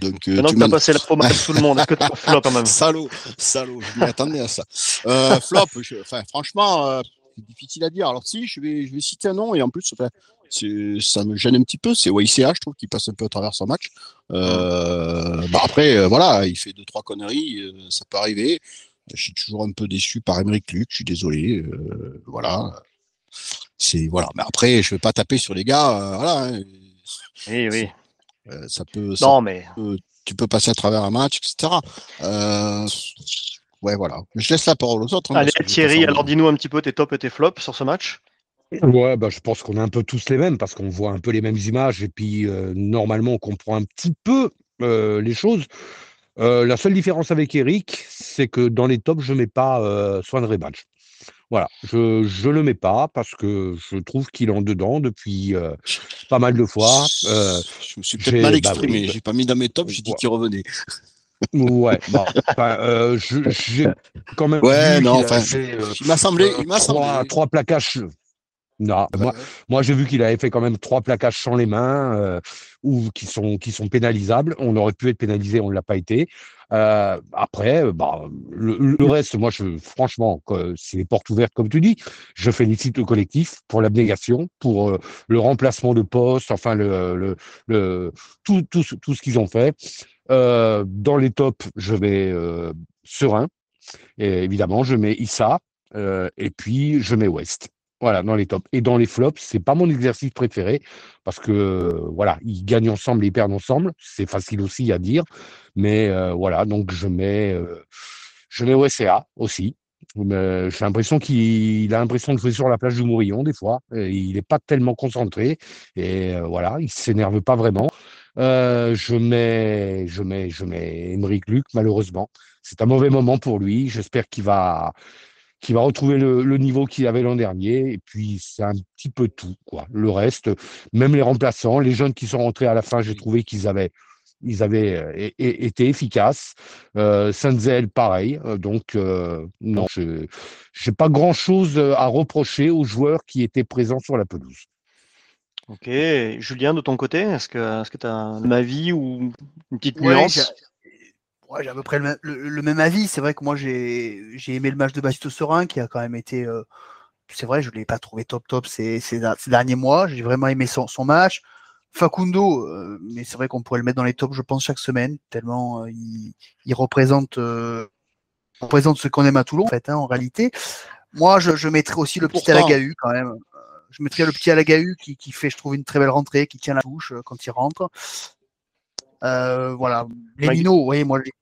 Donc, euh, Maintenant tu que m'en- passé la pomme à tout le monde, est-ce que tu as flop quand même? Salaud, salaud, je m'y attendais à ça. Euh, flop, je- franchement, euh, c'est difficile à dire. Alors, si, je vais, je vais citer un nom, et en plus, ça me gêne un petit peu. C'est YCA, je trouve qu'il passe un peu à travers son match. Euh, bah après, voilà, il fait deux, trois conneries, ça peut arriver. Je suis toujours un peu déçu par Émeric Luc, je suis désolé. voilà. C'est, voilà. Mais après, je vais pas taper sur les gars, voilà. hein. Oui, oui. Euh, ça peut, ça Non, mais tu peux passer à travers un match, etc. Euh, ouais, voilà. Je laisse la parole aux autres. hein, allez Thierry, alors dis-nous un petit peu tes tops et tes flops sur ce match. Ouais, bah, je pense qu'on est un peu tous les mêmes parce qu'on voit un peu les mêmes images et puis euh, normalement on comprend un petit peu euh, les choses. Euh, la seule différence avec Eric, c'est que dans les tops, je mets pas euh, Swan Rebatch. Voilà, je je le mets pas parce que je trouve qu'il est en dedans depuis euh, pas mal de fois. Euh, je me suis peut-être mal bah exprimé. oui, bah- J'ai pas mis dans mes tops, j'ai dit qu'il revenait. ouais, bon, enfin, euh, j'ai quand même Ouais, non, enfin, fait, euh, Il m'a semblé, euh, il m'a trois, semblé. trois plaquages. Non, moi, moi j'ai vu qu'il avait fait quand même trois plaquages sans les mains euh, ou qui sont qui sont pénalisables. On aurait pu être pénalisé, on ne l'a pas été. Euh, après, euh, bah, le, le reste, moi, je, franchement, c'est les portes ouvertes comme tu dis. Je félicite le collectif pour l'abnégation, pour euh, le remplacement de poste, enfin le, le, le tout, tout, ce- tout ce qu'ils ont fait. Euh, dans les tops, je vais euh, serein. Et évidemment, je mets Issa euh, et puis je mets West. Voilà, dans les tops. Et dans les flops, c'est pas mon exercice préféré parce que voilà, ils gagnent ensemble, ils perdent ensemble. C'est facile aussi à dire, mais euh, voilà, donc je mets euh, je mets OSCA aussi. J'ai l'impression qu'il a l'impression de jouer sur la plage du Mourillon des fois. Il n'est pas tellement concentré et euh, voilà, il s'énerve pas vraiment. Euh, je mets je mets je mets Émeric Luc malheureusement. C'est un mauvais moment pour lui. J'espère qu'il va qui va retrouver le, le niveau qu'il avait l'an dernier. Et puis, c'est un petit peu tout. Quoi. Le reste, même les remplaçants, les jeunes qui sont rentrés à la fin, j'ai trouvé qu'ils avaient, ils avaient euh, été efficaces. Euh, Sanzel, pareil. Euh, donc, euh, non, je n'ai pas grand-chose à reprocher aux joueurs qui étaient présents sur la pelouse. Ok, Julien, de ton côté, est-ce que est-ce que tu as un avis ou une petite nuance? Ouais, j'ai à peu près le même, le- le même avis. C'est vrai que moi, j'ai j'ai aimé le match de Baptiste Serein qui a quand même été. euh, c'est vrai, je ne l'ai pas trouvé top top ces, ces, ces derniers mois. J'ai vraiment aimé son, son match. Facundo, euh, mais c'est vrai qu'on pourrait le mettre dans les tops, je pense, chaque semaine, tellement euh, il, il représente, euh, représente ce qu'on aime à Toulon, en fait, hein, en réalité. Moi, je, je mettrais aussi le petit. Alagahu, quand même. Euh, Je mettrais le petit Alagahu qui, qui fait, je trouve, une très belle rentrée, qui tient la touche euh, quand il rentre. Euh, voilà. Les minots, oui, moi, j'ai-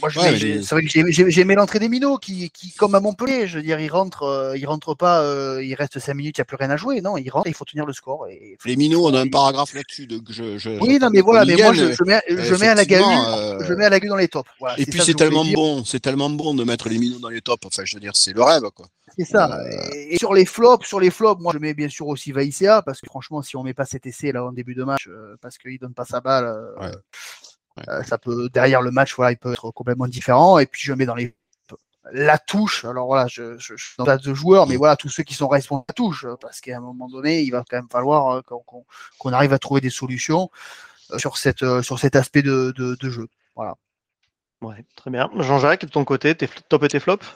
moi, je Ouais, j'ai- les- c'est vrai que j'ai- aimé l'entrée des minots qui, qui, comme à Montpellier, je veux dire, ils rentrent, euh, ils rentrent pas, euh, il reste 5 minutes, il n'y a plus rien à jouer. Non, ils rentrent, il faut tenir le score. Et, Les minots, on a un paragraphe là-dessus. Donc je, je, Oui, non, mais voilà, mais moi, je, je mets, je mets à la euh, je mets à la galu dans les tops. Voilà, Et puis c'est tellement bon, c'est tellement bon de mettre les minots dans les tops. Enfin, je veux dire, c'est le rêve, quoi. C'est ça. Euh, Et, et sur les flops, sur les flops, moi je mets bien sûr aussi Vaïcia parce que franchement, si on met pas cet essai là en début de match, euh, parce qu'il donne pas sa balle, euh, Ouais. euh, ça peut derrière le match, voilà, il peut être complètement différent. Et puis je mets dans les la touche. Alors voilà, je, je, je suis dans la de joueurs, mais voilà tous ceux qui sont responsables de la touche, parce qu'à un moment donné, il va quand même falloir euh, qu'on arrive à trouver des solutions euh, sur cette euh, sur cet aspect de, de, de jeu. Voilà. Ouais, très bien. Jean-Jacques, de ton côté, tes top et tes flops?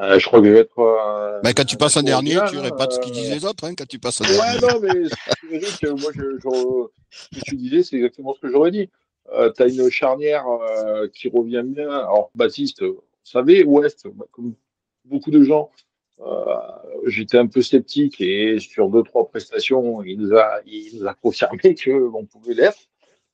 Euh, je crois que je vais être. euh, Bah, quand tu passes un dernier, bien, tu répètes ce qu'ils euh, disent les autres, hein, quand tu passes un Ouais, dernier. non, mais c'est Eric, euh, moi, je, je- ce que tu disais, c'est exactement ce que j'aurais dit. Euh, tu as une charnière euh, qui revient bien. Alors, Baptiste, vous savez, Ouest, comme beaucoup de gens, euh, j'étais un peu sceptique et sur deux, trois prestations, il nous a, il nous a confirmé qu'on pouvait l'être.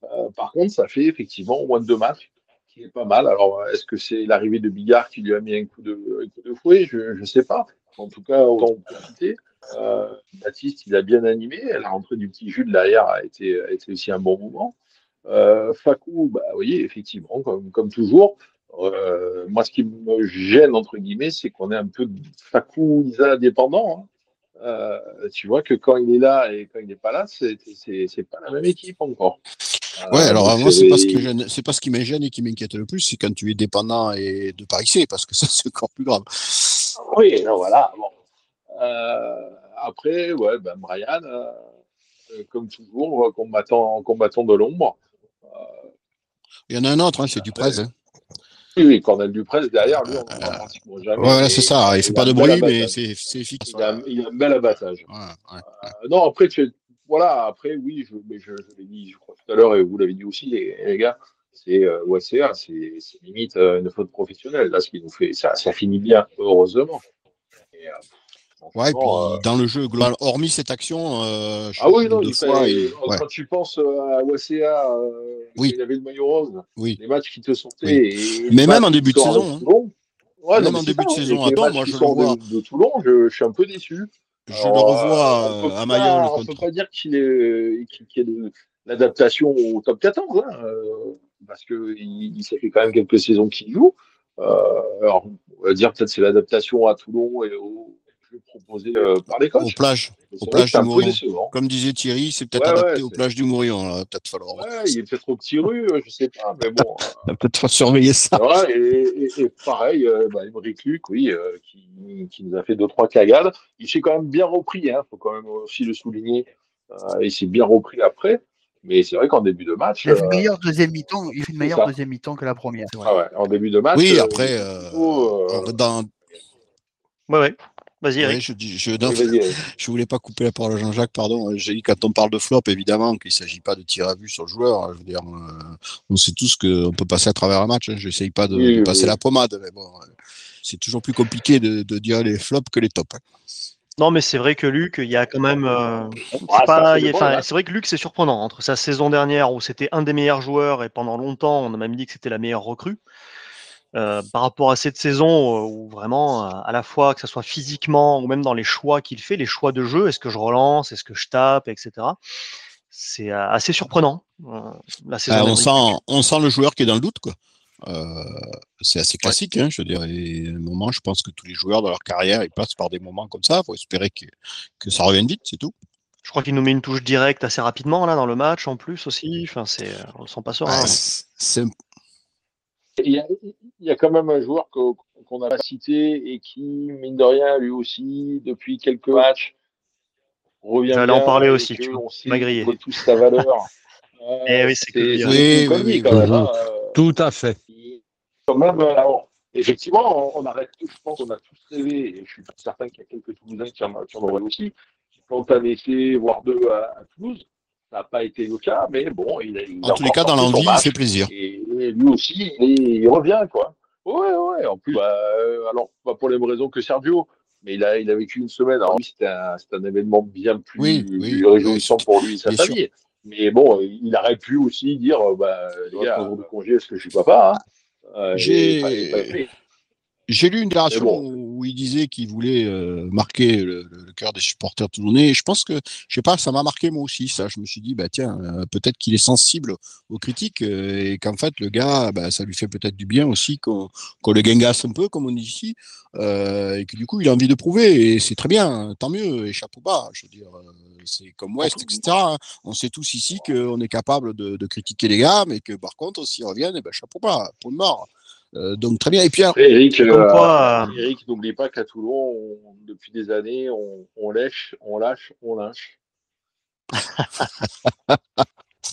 Euh, par contre, ça fait effectivement moins de deux matchs, qui est pas mal. Alors, est-ce que c'est l'arrivée de Bigard qui lui a mis un coup de, un coup de fouet? Je ne sais pas. En tout cas, autant profiter. Euh, Baptiste, il a bien animé. La rentrée du petit Jules derrière a été, a été aussi un bon moment. Euh, Fakou, bah oui, effectivement, comme, comme toujours. Euh, moi, ce qui me gêne, entre guillemets, c'est qu'on est un peu Fakou Isa dépendant. hein. Euh, tu vois que quand il est là et quand il n'est pas là, c'est pas la même équipe encore. Ouais, Euh, alors donc moi, c'est pas ce qui c'est- gêne- c'est pas ce qui me gêne et qui m'inquiète le plus, c'est quand tu es dépendant et de Paris C, parce que ça, c'est encore plus grave. Oui, non, voilà. Bon. Euh, après, ouais, ben Brian, comme toujours, combattant, combattant de l'ombre. Il y en a un autre, hein, c'est du presse. Hein. Oui, Cornel Duprez, derrière lui, on ne voit pratiquement jamais. Ouais, c'est ça. Il fait a pas de bruit, mais c'est efficace. Il a, il a un bel abattage. Ouais, ouais. Euh, non, après, tu, voilà, après, oui, je, mais je, je l'ai dit, je crois tout à l'heure, et vous l'avez dit aussi, les, les gars, c'est euh, c'est limite euh, une faute professionnelle. Là, ce qui nous fait, ça, ça finit bien, heureusement. Et, euh, Ouais, puis euh, dans le jeu, global, hormis cette action, euh, je Ah oui, non, il fois, ouais. quand tu penses euh, à OSCA, euh, Oui. il avait le maillot rose, Oui. les matchs qui te sortaient. Oui. Et Mais même en début de saison, hein. Ouais, Même non, en début de saison, attends, moi, je le vois. De, de Toulon, je, je suis un peu déçu. Je Alors, le euh, revois peut euh, à Mayol On peut contre. pas dire qu'il est, qu'il qu'il y ait de l'adaptation au top 14, hein, euh, parce que il, il- ça fait quand même quelques saisons qu'il joue. Euh, alors, on va dire peut-être c'est l'adaptation à Toulon et au jeu proposé euh, par les coachs. Aux plages, aux du Mourion. Comme disait Thierry, c'est peut-être Ouais, ouais, adapté aux c'est- plages du Mourion. là, Peut-être falloir, Ouais, il est peut-être au petit rue, euh, je sais pas, mais bon. euh, peut-être faut surveiller ça. et, et- et pareil, euh, bah, Luc, oui, euh, qui, qui nous a fait deux, trois cagades. Il s'est quand même bien repris, il faut quand même aussi le souligner. Euh, il s'est bien repris après. Mais c'est vrai qu'en début de match. Il a fait une meilleure deuxième mi-temps, il a fait une meilleure deuxième mi-temps que la première. ah ouais, en début de match. Oui, après, euh, plutôt, euh, dans, Ouais, ouais. Vas-y, ouais, Eric. je, dis, je, oui, non, vas-y, Eric. je voulais pas couper la parole à Jean-Jacques, pardon. J'ai dit quand on parle de flop, évidemment, qu'il s'agit pas de tirer à vue sur le joueur. hein, Je veux dire, euh, on sait tous qu'on peut passer à travers un match. Hein. J'essaye pas de, Oui, de oui, passer oui. la pommade, mais bon, euh, c'est toujours plus compliqué de, de dire les flops que les tops. hein. Non, mais c'est vrai que Luc, il y a quand même. euh, c'est Ah, c'est vrai que Luc, c'est surprenant. Entre sa saison dernière, où c'était un des meilleurs joueurs, et pendant longtemps, on a même dit que c'était la meilleure recrue, euh, par rapport à cette saison, euh, où vraiment, euh, à la fois, que ce soit physiquement, ou même dans les choix qu'il fait, les choix de jeu, est-ce que je relance, est-ce que je tape, etc. C'est assez surprenant. euh, la saison Ah, on, sent, on sent le joueur qui est dans le doute, quoi. Euh, c'est assez classique, hein, je veux dire. Et à un moment, je pense que tous les joueurs dans leur carrière, ils passent par des moments comme ça. Il faut espérer que, que ça revienne vite, c'est tout. Je crois qu'il nous met une touche directe assez rapidement, là, dans le match, en plus, aussi. Enfin, c'est, on le sent pas serein. Ouais, ouais. Il y, a, il y a quand même un joueur que- qu'on n'a pas cité et qui, mine de rien, lui aussi, depuis quelques matchs, revient J'allais en parler aussi, tu on grillé. tout sa valeur. Euh, Eh oui, c'est. Oui, oui, oui, quand hein, euh, Tout à fait. quand même, euh, alors, effectivement, on, on arrête tout, je pense qu'on a tous rêvé, et je suis certain qu'il y a quelques Toulousains qui en, qui en aussi, qui ont un essai, voire deux à, à Toulouse. Ça n'a pas été le cas, mais bon, il a. il En tous les cas, dans l'envie, il fait plaisir. Et, et lui aussi, il, est- il revient, quoi. Ouais, ouais, en plus, bah, euh, alors, pas pour les mêmes raisons que Sergio, mais il a, il a vécu une semaine. Alors, oui, c'était un, un événement bien plus, Oui, oui, plus réjouissant oui, pour lui et sa sûr. famille. Mais bon, il aurait pu aussi dire, euh, bah, les gars, un jour de congé, est-ce que je suis papa hein? Euh, J'ai j'ai lu une déclaration où il disait qu'il voulait euh, marquer le, cœur des supporters toulonnais. Et je pense que, je sais pas, ça m'a marqué moi aussi. Ça, je me suis dit, bah tiens, euh, peut-être qu'il est sensible aux critiques euh, et qu'en fait le gars, bah, ça lui fait peut-être du bien aussi qu'on le gangasse un peu, comme on dit ici, et que du coup il a envie de prouver. Et c'est très bien, tant mieux. Et chapeau bas, je veux dire. c'est comme West, etc. Hein. On sait tous ici qu'on est capable de, de, critiquer les gars, mais que par contre, s'ils reviennent, eh ben, chapeau bas, pour de mort. Euh, donc très bien. Et puis Eric, euh, quoi, euh, Eric n'oublie pas qu'à Toulon, depuis des années, on, on, lèche, on lâche, on lâche.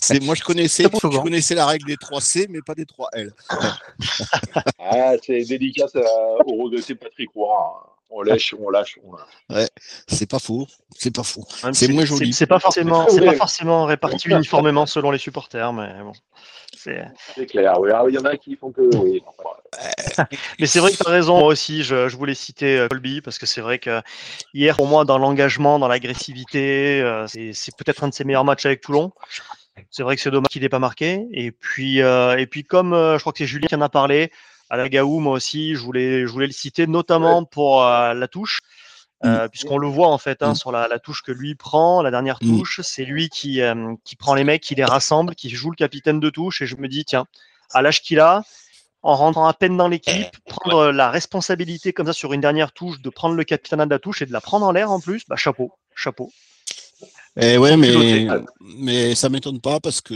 C'est, moi, je connaissais, je connaissais la règle des 3 C, mais pas des 3 L. ah, c'est délicat au regretté Patrick Roy. On lèche, on lâche, on lâche. Ouais, c'est pas faux. C'est pas faux. C'est moins joli. C'est, pas forcément, c'est pas forcément réparti uniformément selon les supporters, mais bon. C'est clair, oui. Ah, il y en a qui font que. Mais c'est vrai que tu as raison. Moi aussi, je, voulais citer euh, Colby parce que c'est vrai que hier, pour moi, dans l'engagement, dans l'agressivité, euh, c'est peut-être un de ses meilleurs matchs avec Toulon. C'est vrai que c'est dommage qu'il n'ait pas marqué. Et puis, euh, et puis comme je crois que c'est Julien qui en a parlé, à la Gaou, moi aussi, je voulais, je voulais le citer, notamment pour la touche. Euh, puisqu'on le voit en fait hein, sur la, touche que lui prend, la dernière touche, c'est lui qui, euh, qui prend les mecs, qui les rassemble, qui joue le capitaine de touche, et je me dis, tiens, à l'âge qu'il a, en rentrant à peine dans l'équipe, prendre la responsabilité comme ça sur une dernière touche, de prendre le capitaine de la touche et de la prendre en l'air en plus, bah chapeau, chapeau. Eh ouais, mais, mais ça m'étonne pas parce que,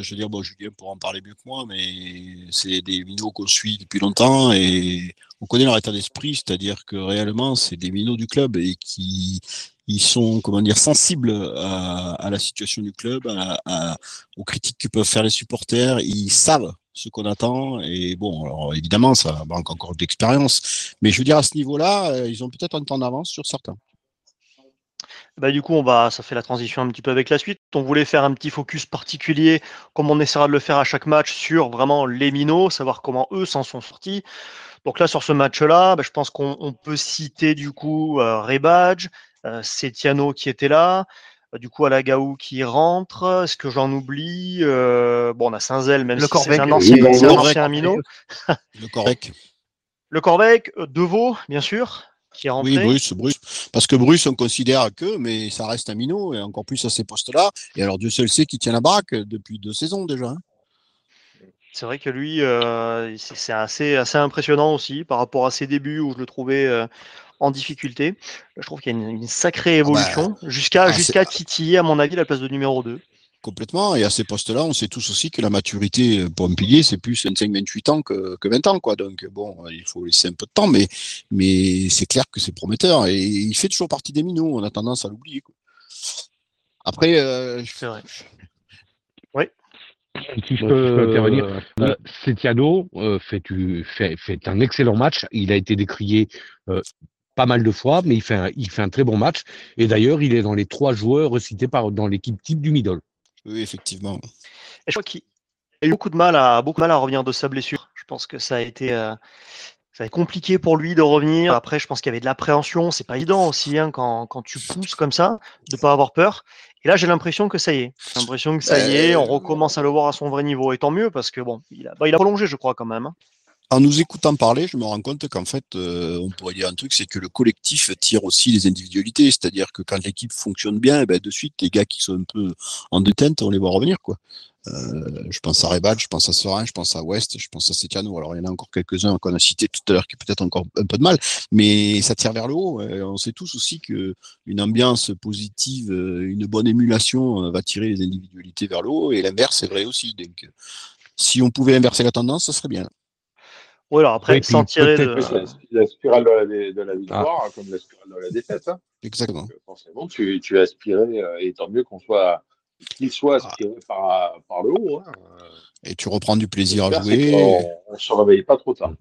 je veux dire, bon, Julien pourra en parler mieux que moi, mais c'est des minots qu'on suit depuis longtemps et on connaît leur état d'esprit, c'est-à-dire que réellement, c'est des minots du club et qui ils sont, comment dire, sensibles à, la situation du club, à, aux critiques que peuvent faire les supporters. Ils savent ce qu'on attend. Et bon, alors évidemment, ça manque encore d'expérience. Mais je veux dire, à ce niveau-là, ils ont peut-être un temps d'avance sur certains. Bah, du coup, on va, ça fait la transition un petit peu avec la suite. On voulait faire un petit focus particulier, comme on essaiera de le faire à chaque match, sur vraiment les minots, savoir comment eux s'en sont sortis. Donc là, sur ce match-là, bah, je pense qu'on peut citer du coup euh, Rebadge, euh, Setiano qui était là, euh, du coup Alagaou qui rentre. Est-ce que j'en oublie euh, Bon, on a Saint-Zel, même si c'est un ancien, un ancien minot. Le Corvec. Le Corvec, Deveau, bien sûr. Oui, Bruce, Bruce. Parce que Bruce, on considère que, mais ça reste un minot, et encore plus à ces postes-là. Et alors, Dieu seul sait qui tient la baraque depuis deux saisons déjà. Hein. C'est vrai que lui, euh, c'est assez, assez impressionnant aussi par rapport à ses débuts où je le trouvais euh, en difficulté. Je trouve qu'il y a une, sacrée ah bah, évolution jusqu'à ah, jusqu'à titiller, à mon avis, la place de numéro 2. Complètement. Et à ces postes-là, on sait tous aussi que la maturité euh, pour un pilier, c'est plus 25-28 ans que, que 20 ans. Quoi. Donc, bon, il faut laisser un peu de temps, mais, mais c'est clair que c'est prometteur. Et il fait toujours partie des minots. On a tendance à l'oublier. Après, euh, c'est vrai. Oui. Si je peux intervenir, euh, Setiano fait, fait, fait, un excellent match. Il a été décrié pas mal de fois, mais il fait un, il fait un très bon match. Et d'ailleurs, il est dans les trois joueurs cités par, dans l'équipe type du middle. Oui, effectivement. Et je crois qu'il a eu beaucoup de mal à beaucoup de mal à revenir de sa blessure. Je pense que ça a été euh, ça a été compliqué pour lui de revenir. Après, je pense qu'il y avait de l'appréhension. C'est pas évident aussi hein, quand, quand, tu pousses comme ça, de pas avoir peur. Et là, j'ai l'impression que ça y est. J'ai l'impression que ça y est. On recommence à le voir à son vrai niveau. Et tant mieux parce que bon, il a, bah, il a prolongé, je crois quand même. En nous écoutant parler, je me rends compte qu'en fait, euh, on pourrait dire un truc, c'est que le collectif tire aussi les individualités. C'est-à-dire que quand l'équipe fonctionne bien, eh ben, de suite, les gars qui sont un peu en détente, on les voit revenir. quoi. Euh, je pense à Rebal, je pense à Sorin, je pense à West, je pense à Setiano. Alors, il y en a encore quelques-uns qu'on a cités tout à l'heure qui peut-être encore un peu de mal, mais ça tire vers le haut. On sait tous aussi que une ambiance positive, une bonne émulation va tirer les individualités vers le haut, et l'inverse est vrai aussi. Donc, si on pouvait inverser la tendance, ça serait bien. Oui, alors après, sans tirer de... La spirale de la, de la victoire, ah. comme la spirale de la défaite. Hein. Exactement. Donc, forcément, tu, tu as aspiré, euh, et tant mieux qu'on soit, qu'il soit aspiré par, par le haut. Hein. Et tu reprends du plaisir à jouer. On ne se réveille pas trop tard.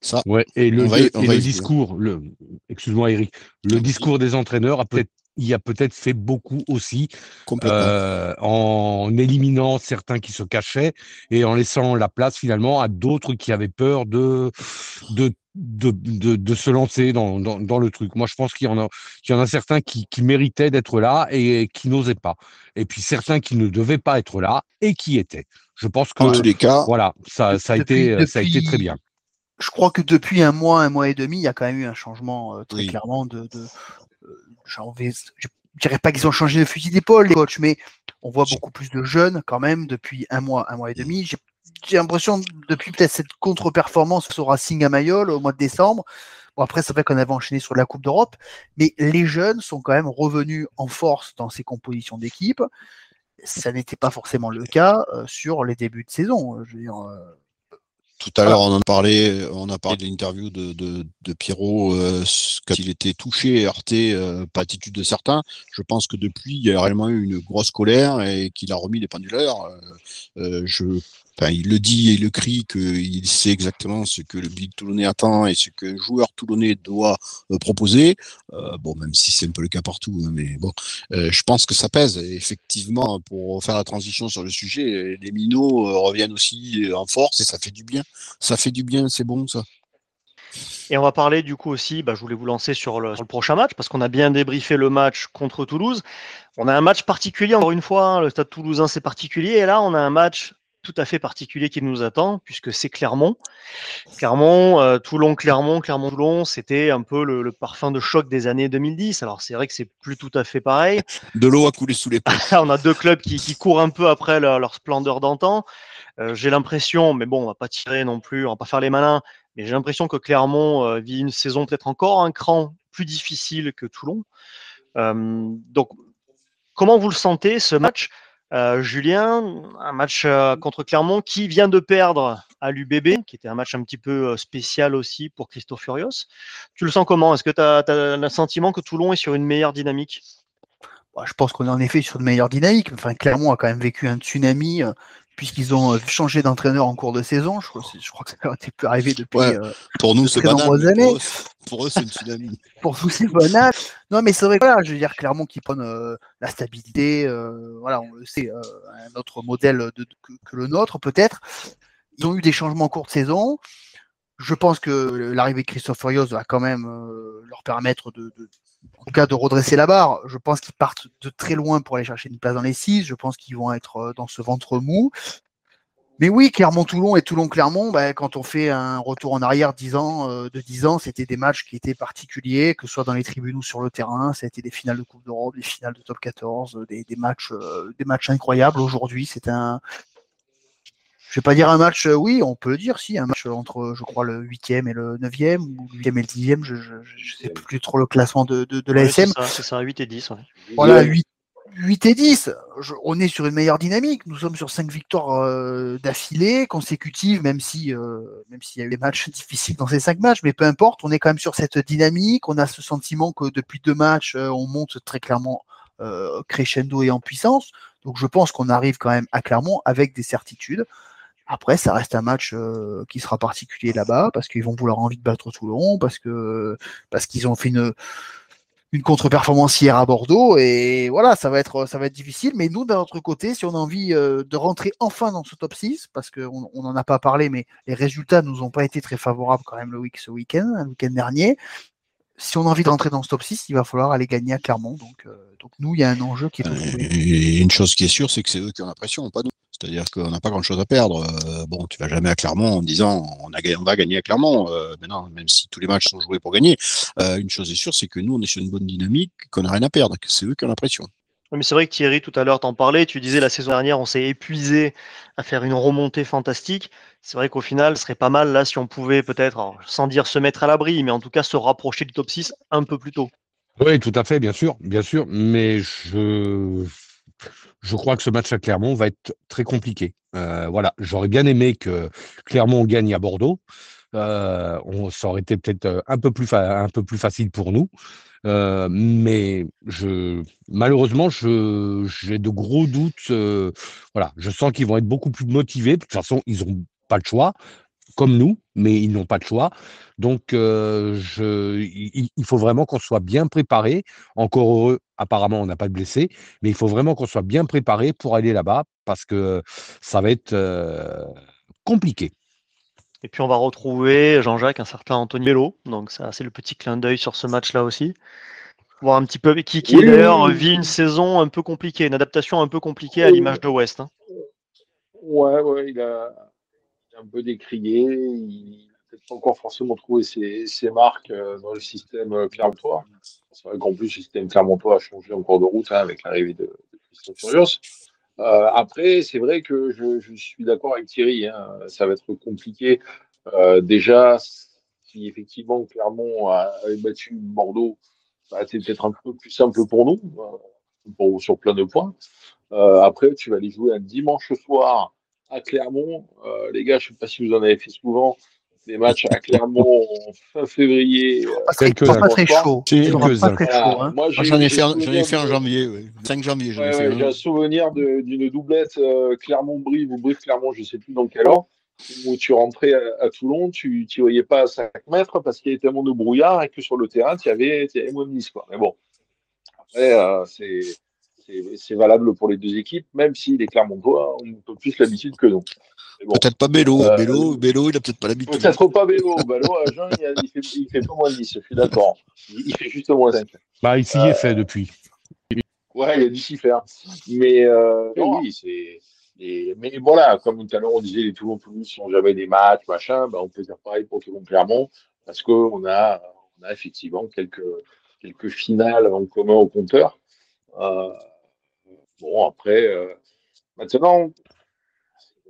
Ça, ouais, et le, et le discours, le, excuse-moi Eric, le discours des entraîneurs a peut-être il a peut-être fait beaucoup aussi euh, en éliminant certains qui se cachaient et en laissant la place finalement à d'autres qui avaient peur de, de, de, de, se lancer dans, dans, dans, le truc. Moi, je pense qu'il y en a, qu'il y en a certains qui, qui méritaient d'être là et qui n'osaient pas. Et puis certains qui ne devaient pas être là et qui étaient. Je pense que En tous les cas, voilà, ça, ça a Depuis- été, ça a été très bien. Je crois que depuis un mois, un mois et demi, il y a quand même eu un changement euh, très Oui. clairement de. de j'en vais- je dirais pas qu'ils ont changé de fusil d'épaule, les coachs, mais on voit beaucoup plus de jeunes quand même depuis un mois, un mois et demi. J'ai l'impression depuis peut-être cette contre-performance au Racing à Mayol au mois de décembre. Bon, après, c'est vrai qu'on avait enchaîné sur la Coupe d'Europe, mais les jeunes sont quand même revenus en force dans ces compositions d'équipe. Ça n'était pas forcément le cas euh, sur les débuts de saison. Je veux dire, euh, Tout à l'heure, on en a parlé, on a parlé de l'interview de, de, de Pierrot euh, quand il était touché et heurté euh, par l'attitude de certains. Je pense que depuis, il y a réellement eu une grosse colère et qu'il a remis les penduleurs. Euh, euh, je, enfin, il le dit et le crie qu'il sait exactement ce que le Big Toulonnais attend et ce que le joueur toulonnais doit euh, proposer. Euh, bon, même si c'est un peu le cas partout, hein, mais bon, euh, je pense que ça pèse. Effectivement, pour faire la transition sur le sujet, les minots reviennent aussi en force et ça fait du bien. Ça fait du bien, c'est bon ça. Et on va parler du coup aussi, bah, je voulais vous lancer sur le, sur le prochain match, parce qu'on a bien débriefé le match contre Toulouse. On a un match particulier, encore une fois, hein, le stade toulousain c'est particulier, et là on a un match tout à fait particulier qui nous attend, puisque c'est Clermont. Clermont, euh, Toulon, Clermont, Clermont, Toulon, c'était un peu le, le parfum de choc des années 2010. Alors c'est vrai que c'est plus tout à fait pareil. De l'eau a coulé sous les ponts. on a deux clubs qui, qui courent un peu après leur, leur splendeur d'antan. Euh, j'ai l'impression, mais bon, on va pas tirer non plus, on va pas faire les malins, mais j'ai l'impression que Clermont euh, vit une saison peut-être encore un cran plus difficile que Toulon. Donc, comment vous le sentez ce match, Euh, Julien Un match euh, contre Clermont qui vient de perdre à l'UBB, qui était un match un petit peu euh, spécial aussi pour Christophe Furios. Tu le sens comment? Est-ce que tu as, le sentiment que Toulon est sur une meilleure dynamique? Bah, je pense qu'on est en effet sur de meilleures dynamiques. Enfin, Clermont a quand même vécu un tsunami puisqu'ils ont euh, changé d'entraîneur en cours de saison. Je crois, que c'est- je crois que ça leur était plus arrivé depuis Ouais. euh, Pour nous, c'est banal. nombreuses années. Pour eux, c'est une tsunami. pour vous c'est banal. Non, mais c'est vrai que voilà, je veux dire Clermont qui prennent euh, la stabilité. voilà, on le sait, un autre modèle de, de- que, que le nôtre peut-être. Ils ont eu des changements en cours de saison. Je pense que l'arrivée de Christophe Furios va quand même euh, leur permettre de, de- en tout cas, de redresser la barre. Je pense qu'ils partent de très loin pour aller chercher une place dans les six. Je pense qu'ils vont être euh, dans ce ventre mou. Mais oui, Clermont-Toulon et Toulon-Clermont, bah, quand on fait un retour en arrière 10 ans, euh, de 10 ans, c'était des matchs qui étaient particuliers, que ce soit dans les tribunes ou sur le terrain. Ça a été des finales de Coupe d'Europe, des finales de Top 14, euh, des, matchs, des matchs incroyables. Aujourd'hui, c'est un, je vais pas dire un match, euh, oui, on peut le dire, si, un match entre, je crois, le 8e et le 9e, ou le 8e et le 10e, je, je, je sais plus trop le classement de, de, de Ouais, l'ASM. C'est ça, ça, 8 et 10. ouais. Voilà, 8, 8 et 10. Je- on est sur une meilleure dynamique. Nous sommes sur 5 victoires euh, d'affilée, consécutives, même si euh, même s'il y a eu des matchs difficiles dans ces 5 matchs, mais peu importe, on est quand même sur cette dynamique. On a ce sentiment que depuis deux matchs, euh, on monte très clairement euh, crescendo et en puissance. Donc je pense qu'on arrive quand même à Clermont avec des certitudes. Après, ça reste un match euh, qui sera particulier là-bas parce qu'ils vont vouloir envie de battre Toulon, parce que parce qu'ils ont fait une une contre-performance hier à Bordeaux et voilà, ça va être ça va être difficile. Mais nous, d'un autre côté, si on a envie euh, de rentrer enfin dans ce top 6, parce qu'on on n'en a pas parlé, mais les résultats nous ont pas été très favorables quand même le week ce week-end, le week-end dernier. Si on a envie de rentrer dans ce top 6, il va falloir aller gagner à Clermont. Donc, euh, donc nous, il y a un enjeu qui est. Et une chose qui est sûre, c'est que c'est eux qui ont la pression, pas nous. C'est-à-dire qu'on n'a pas grand-chose à perdre. Euh, bon, tu vas jamais à Clermont en disant on, a, on va gagner à Clermont. Euh, mais non, même si tous les matchs sont joués pour gagner, euh, une chose est sûre, c'est que nous, on est sur une bonne dynamique, qu'on n'a rien à perdre, que c'est eux qui ont la pression. Mais c'est vrai que Thierry, tout à l'heure, t'en parlais. Tu disais la saison dernière, on s'est épuisé à faire une remontée fantastique. C'est vrai qu'au final, ce serait pas mal là si on pouvait peut-être, sans dire se mettre à l'abri, mais en tout cas se rapprocher du top 6 un peu plus tôt. Oui, tout à fait, bien sûr, bien sûr. Mais je, je crois que ce match à Clermont va être très compliqué. Euh, voilà, j'aurais bien aimé que Clermont gagne à Bordeaux. Euh, on, ça aurait été peut-être euh, un peu plus facile pour nous. Euh, mais malheureusement, j'ai de gros doutes. voilà, je sens qu'ils vont être beaucoup plus motivés. De toute façon, ils n'ont pas le choix, comme nous, mais ils n'ont pas le choix. Donc, il, il faut vraiment qu'on soit bien préparé. Encore heureux, apparemment, on n'a pas de blessés, mais il faut vraiment qu'on soit bien préparé pour aller là-bas parce que ça va être compliqué. Et puis on va retrouver Jean-Jacques, un certain Anthony Bello. Donc ça, c'est le petit clin d'œil sur ce match-là aussi. Voir un petit peu qui, qui Oui, d'ailleurs oui, oui. vit une saison un peu compliquée, une adaptation un peu compliquée à l'image de West. hein. Ouais, ouais, il a, il a un peu décrié. Il n'a peut-être pas encore forcément trouvé ses, ses marques euh, dans le système euh, clermontois. C'est vrai qu'en plus, le système clermontois a changé en cours de route hein, avec l'arrivée de, de Christophe Furios. Euh, après, c'est vrai que je, je suis d'accord avec Thierry. Hein, ça va être compliqué. Euh, déjà, si effectivement Clermont a- battu Bordeaux, bah, c'est peut-être un peu plus simple pour nous, euh, pour, sur plein de points. Euh, après, tu vas aller jouer un dimanche soir à Clermont. Euh, les gars, je ne sais pas si vous en avez fait souvent, des matchs à Clermont en fin février. euh, Pas très, Quelques-uns. pas très chaud. Pas très voilà. chaud. Hein. Moi, Moi, j'en ai, fait, en janvier, oui. 5 janvier, j'en ai Ouais, fait ouais, J'ai un. souvenir d'une doublette euh, Clermont-Brive ou Brive-Clermont, je ne sais plus dans quel ordre, où tu rentrais à, à Toulon, tu ne voyais pas à 5 mètres parce qu'il y avait tellement de brouillard et que sur le terrain, tu avais, tu avais moins de Nice. Quoi. Mais bon, après, euh, c'est c'est- valable pour les deux équipes, même si les Clermontois ont un peu plus l'habitude que nous. Bon. Peut-être pas Bélo. Euh, il a peut-être pas l'habitude. Peut-être pas vélo. Ballot, à Jean, il, il fait, il fait pas moins de 10, je suis d'accord. Il, il fait juste moins 5. Bah, il s'y est fait depuis. Ouais, il a dû s'y faire. Mais euh, oui, c'est. et- mais voilà, comme tout à l'heure on disait, les Toulon Toulouse sont jamais des matchs, machin, ben, on peut dire pareil pour Toulon Clermont, parce qu'on a, on a effectivement quelques, quelques finales en commun au compteur. Euh, bon, après, euh, maintenant,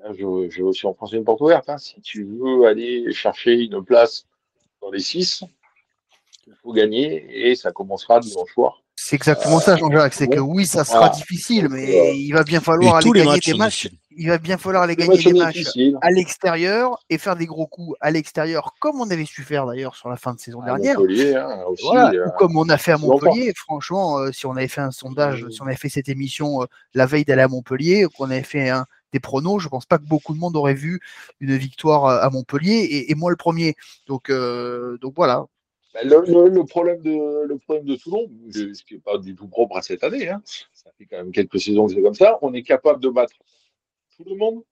là, je, je vais aussi enfoncer une porte ouverte. hein. Si tu veux aller chercher une place dans les six, il faut gagner et ça commencera dimanche soir. C'est exactement ça, Jean-Jacques. C'est que oui, ça sera Voilà. difficile, mais euh, il va bien Et falloir aller tous les gagner matchs des sont matchs. Il va bien falloir aller Les gagner sont matchs à l'extérieur et faire des gros coups à l'extérieur, comme on avait su faire d'ailleurs sur la fin de saison À dernière. Montpellier, hein, aussi. Voilà, euh, ou comme on a fait à. Montpellier, franchement, euh, si on avait fait un sondage, si on avait fait cette émission euh, la veille d'aller à Montpellier, qu'on avait fait un, des pronos, je pense pas que beaucoup de monde aurait vu une victoire à Montpellier, et, et moi le premier. Donc, donc voilà. Bah, Le, le- le problème de, le problème de Toulon, ce qui n'est pas du tout propre à cette année, hein, ça fait quand même quelques saisons que c'est comme ça, on est capable de battre tout le monde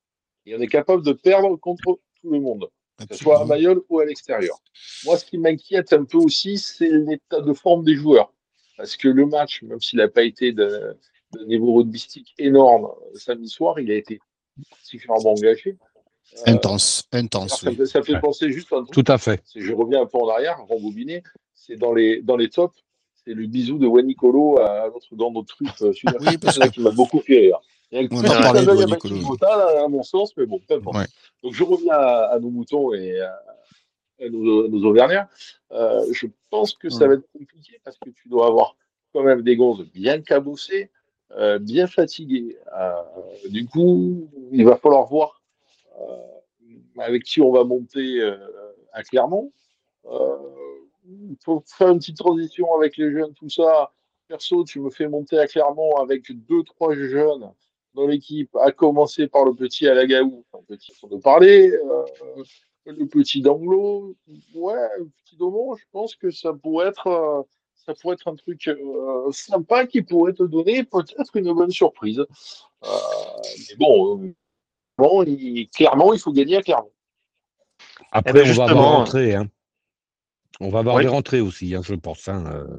et on est capable de perdre contre tout le monde, que ce soit à. Mayol ou à l'extérieur. Moi, ce qui m'inquiète un peu aussi, c'est l'état de forme des joueurs. Parce que le match, même s'il n'a pas été d'un d'un niveau rugbystique énorme euh, samedi soir, il a été particulièrement engagé. Euh, Intense, intense. ça, oui. me- ça fait penser juste à un truc Tout à fait. je reviens un peu en arrière, rembobiné, c'est dans les, dans les tops, c'est le bisou de Wanicolo à notre, dans notre truc euh, sud-africain Oui, parce là, que- qui m'a beaucoup fait rire. Il y a un On petit en parlait de à à mon sens, mais bon, peu importe. Ouais. Donc je reviens à, à nos moutons et à, à nos, nos Auvergnats. Euh, je pense que ça va être compliqué parce que tu dois avoir quand même des gonzes bien cabossés, euh, bien fatigués. Euh, du coup, il va falloir voir avec qui on va monter à Clermont. Euh, Il faut faire une petite transition avec les jeunes, tout ça. Perso, tu me fais monter à Clermont avec deux, trois jeunes dans l'équipe, à commencer par le petit Alagaou, enfin, petit pour de parler, euh, le petit Danglo, ouais, le petit Domon, je pense que ça pourrait être, euh, ça pourrait être un truc euh, sympa qui pourrait te donner peut-être une bonne surprise. Euh, mais bon, euh, bon il- clairement, il faut gagner à Clermont. Après, Eh ben, on va avoir justement, des rentrées. Hein. On va avoir Oui. des rentrées aussi, hein, je pense. hein, euh.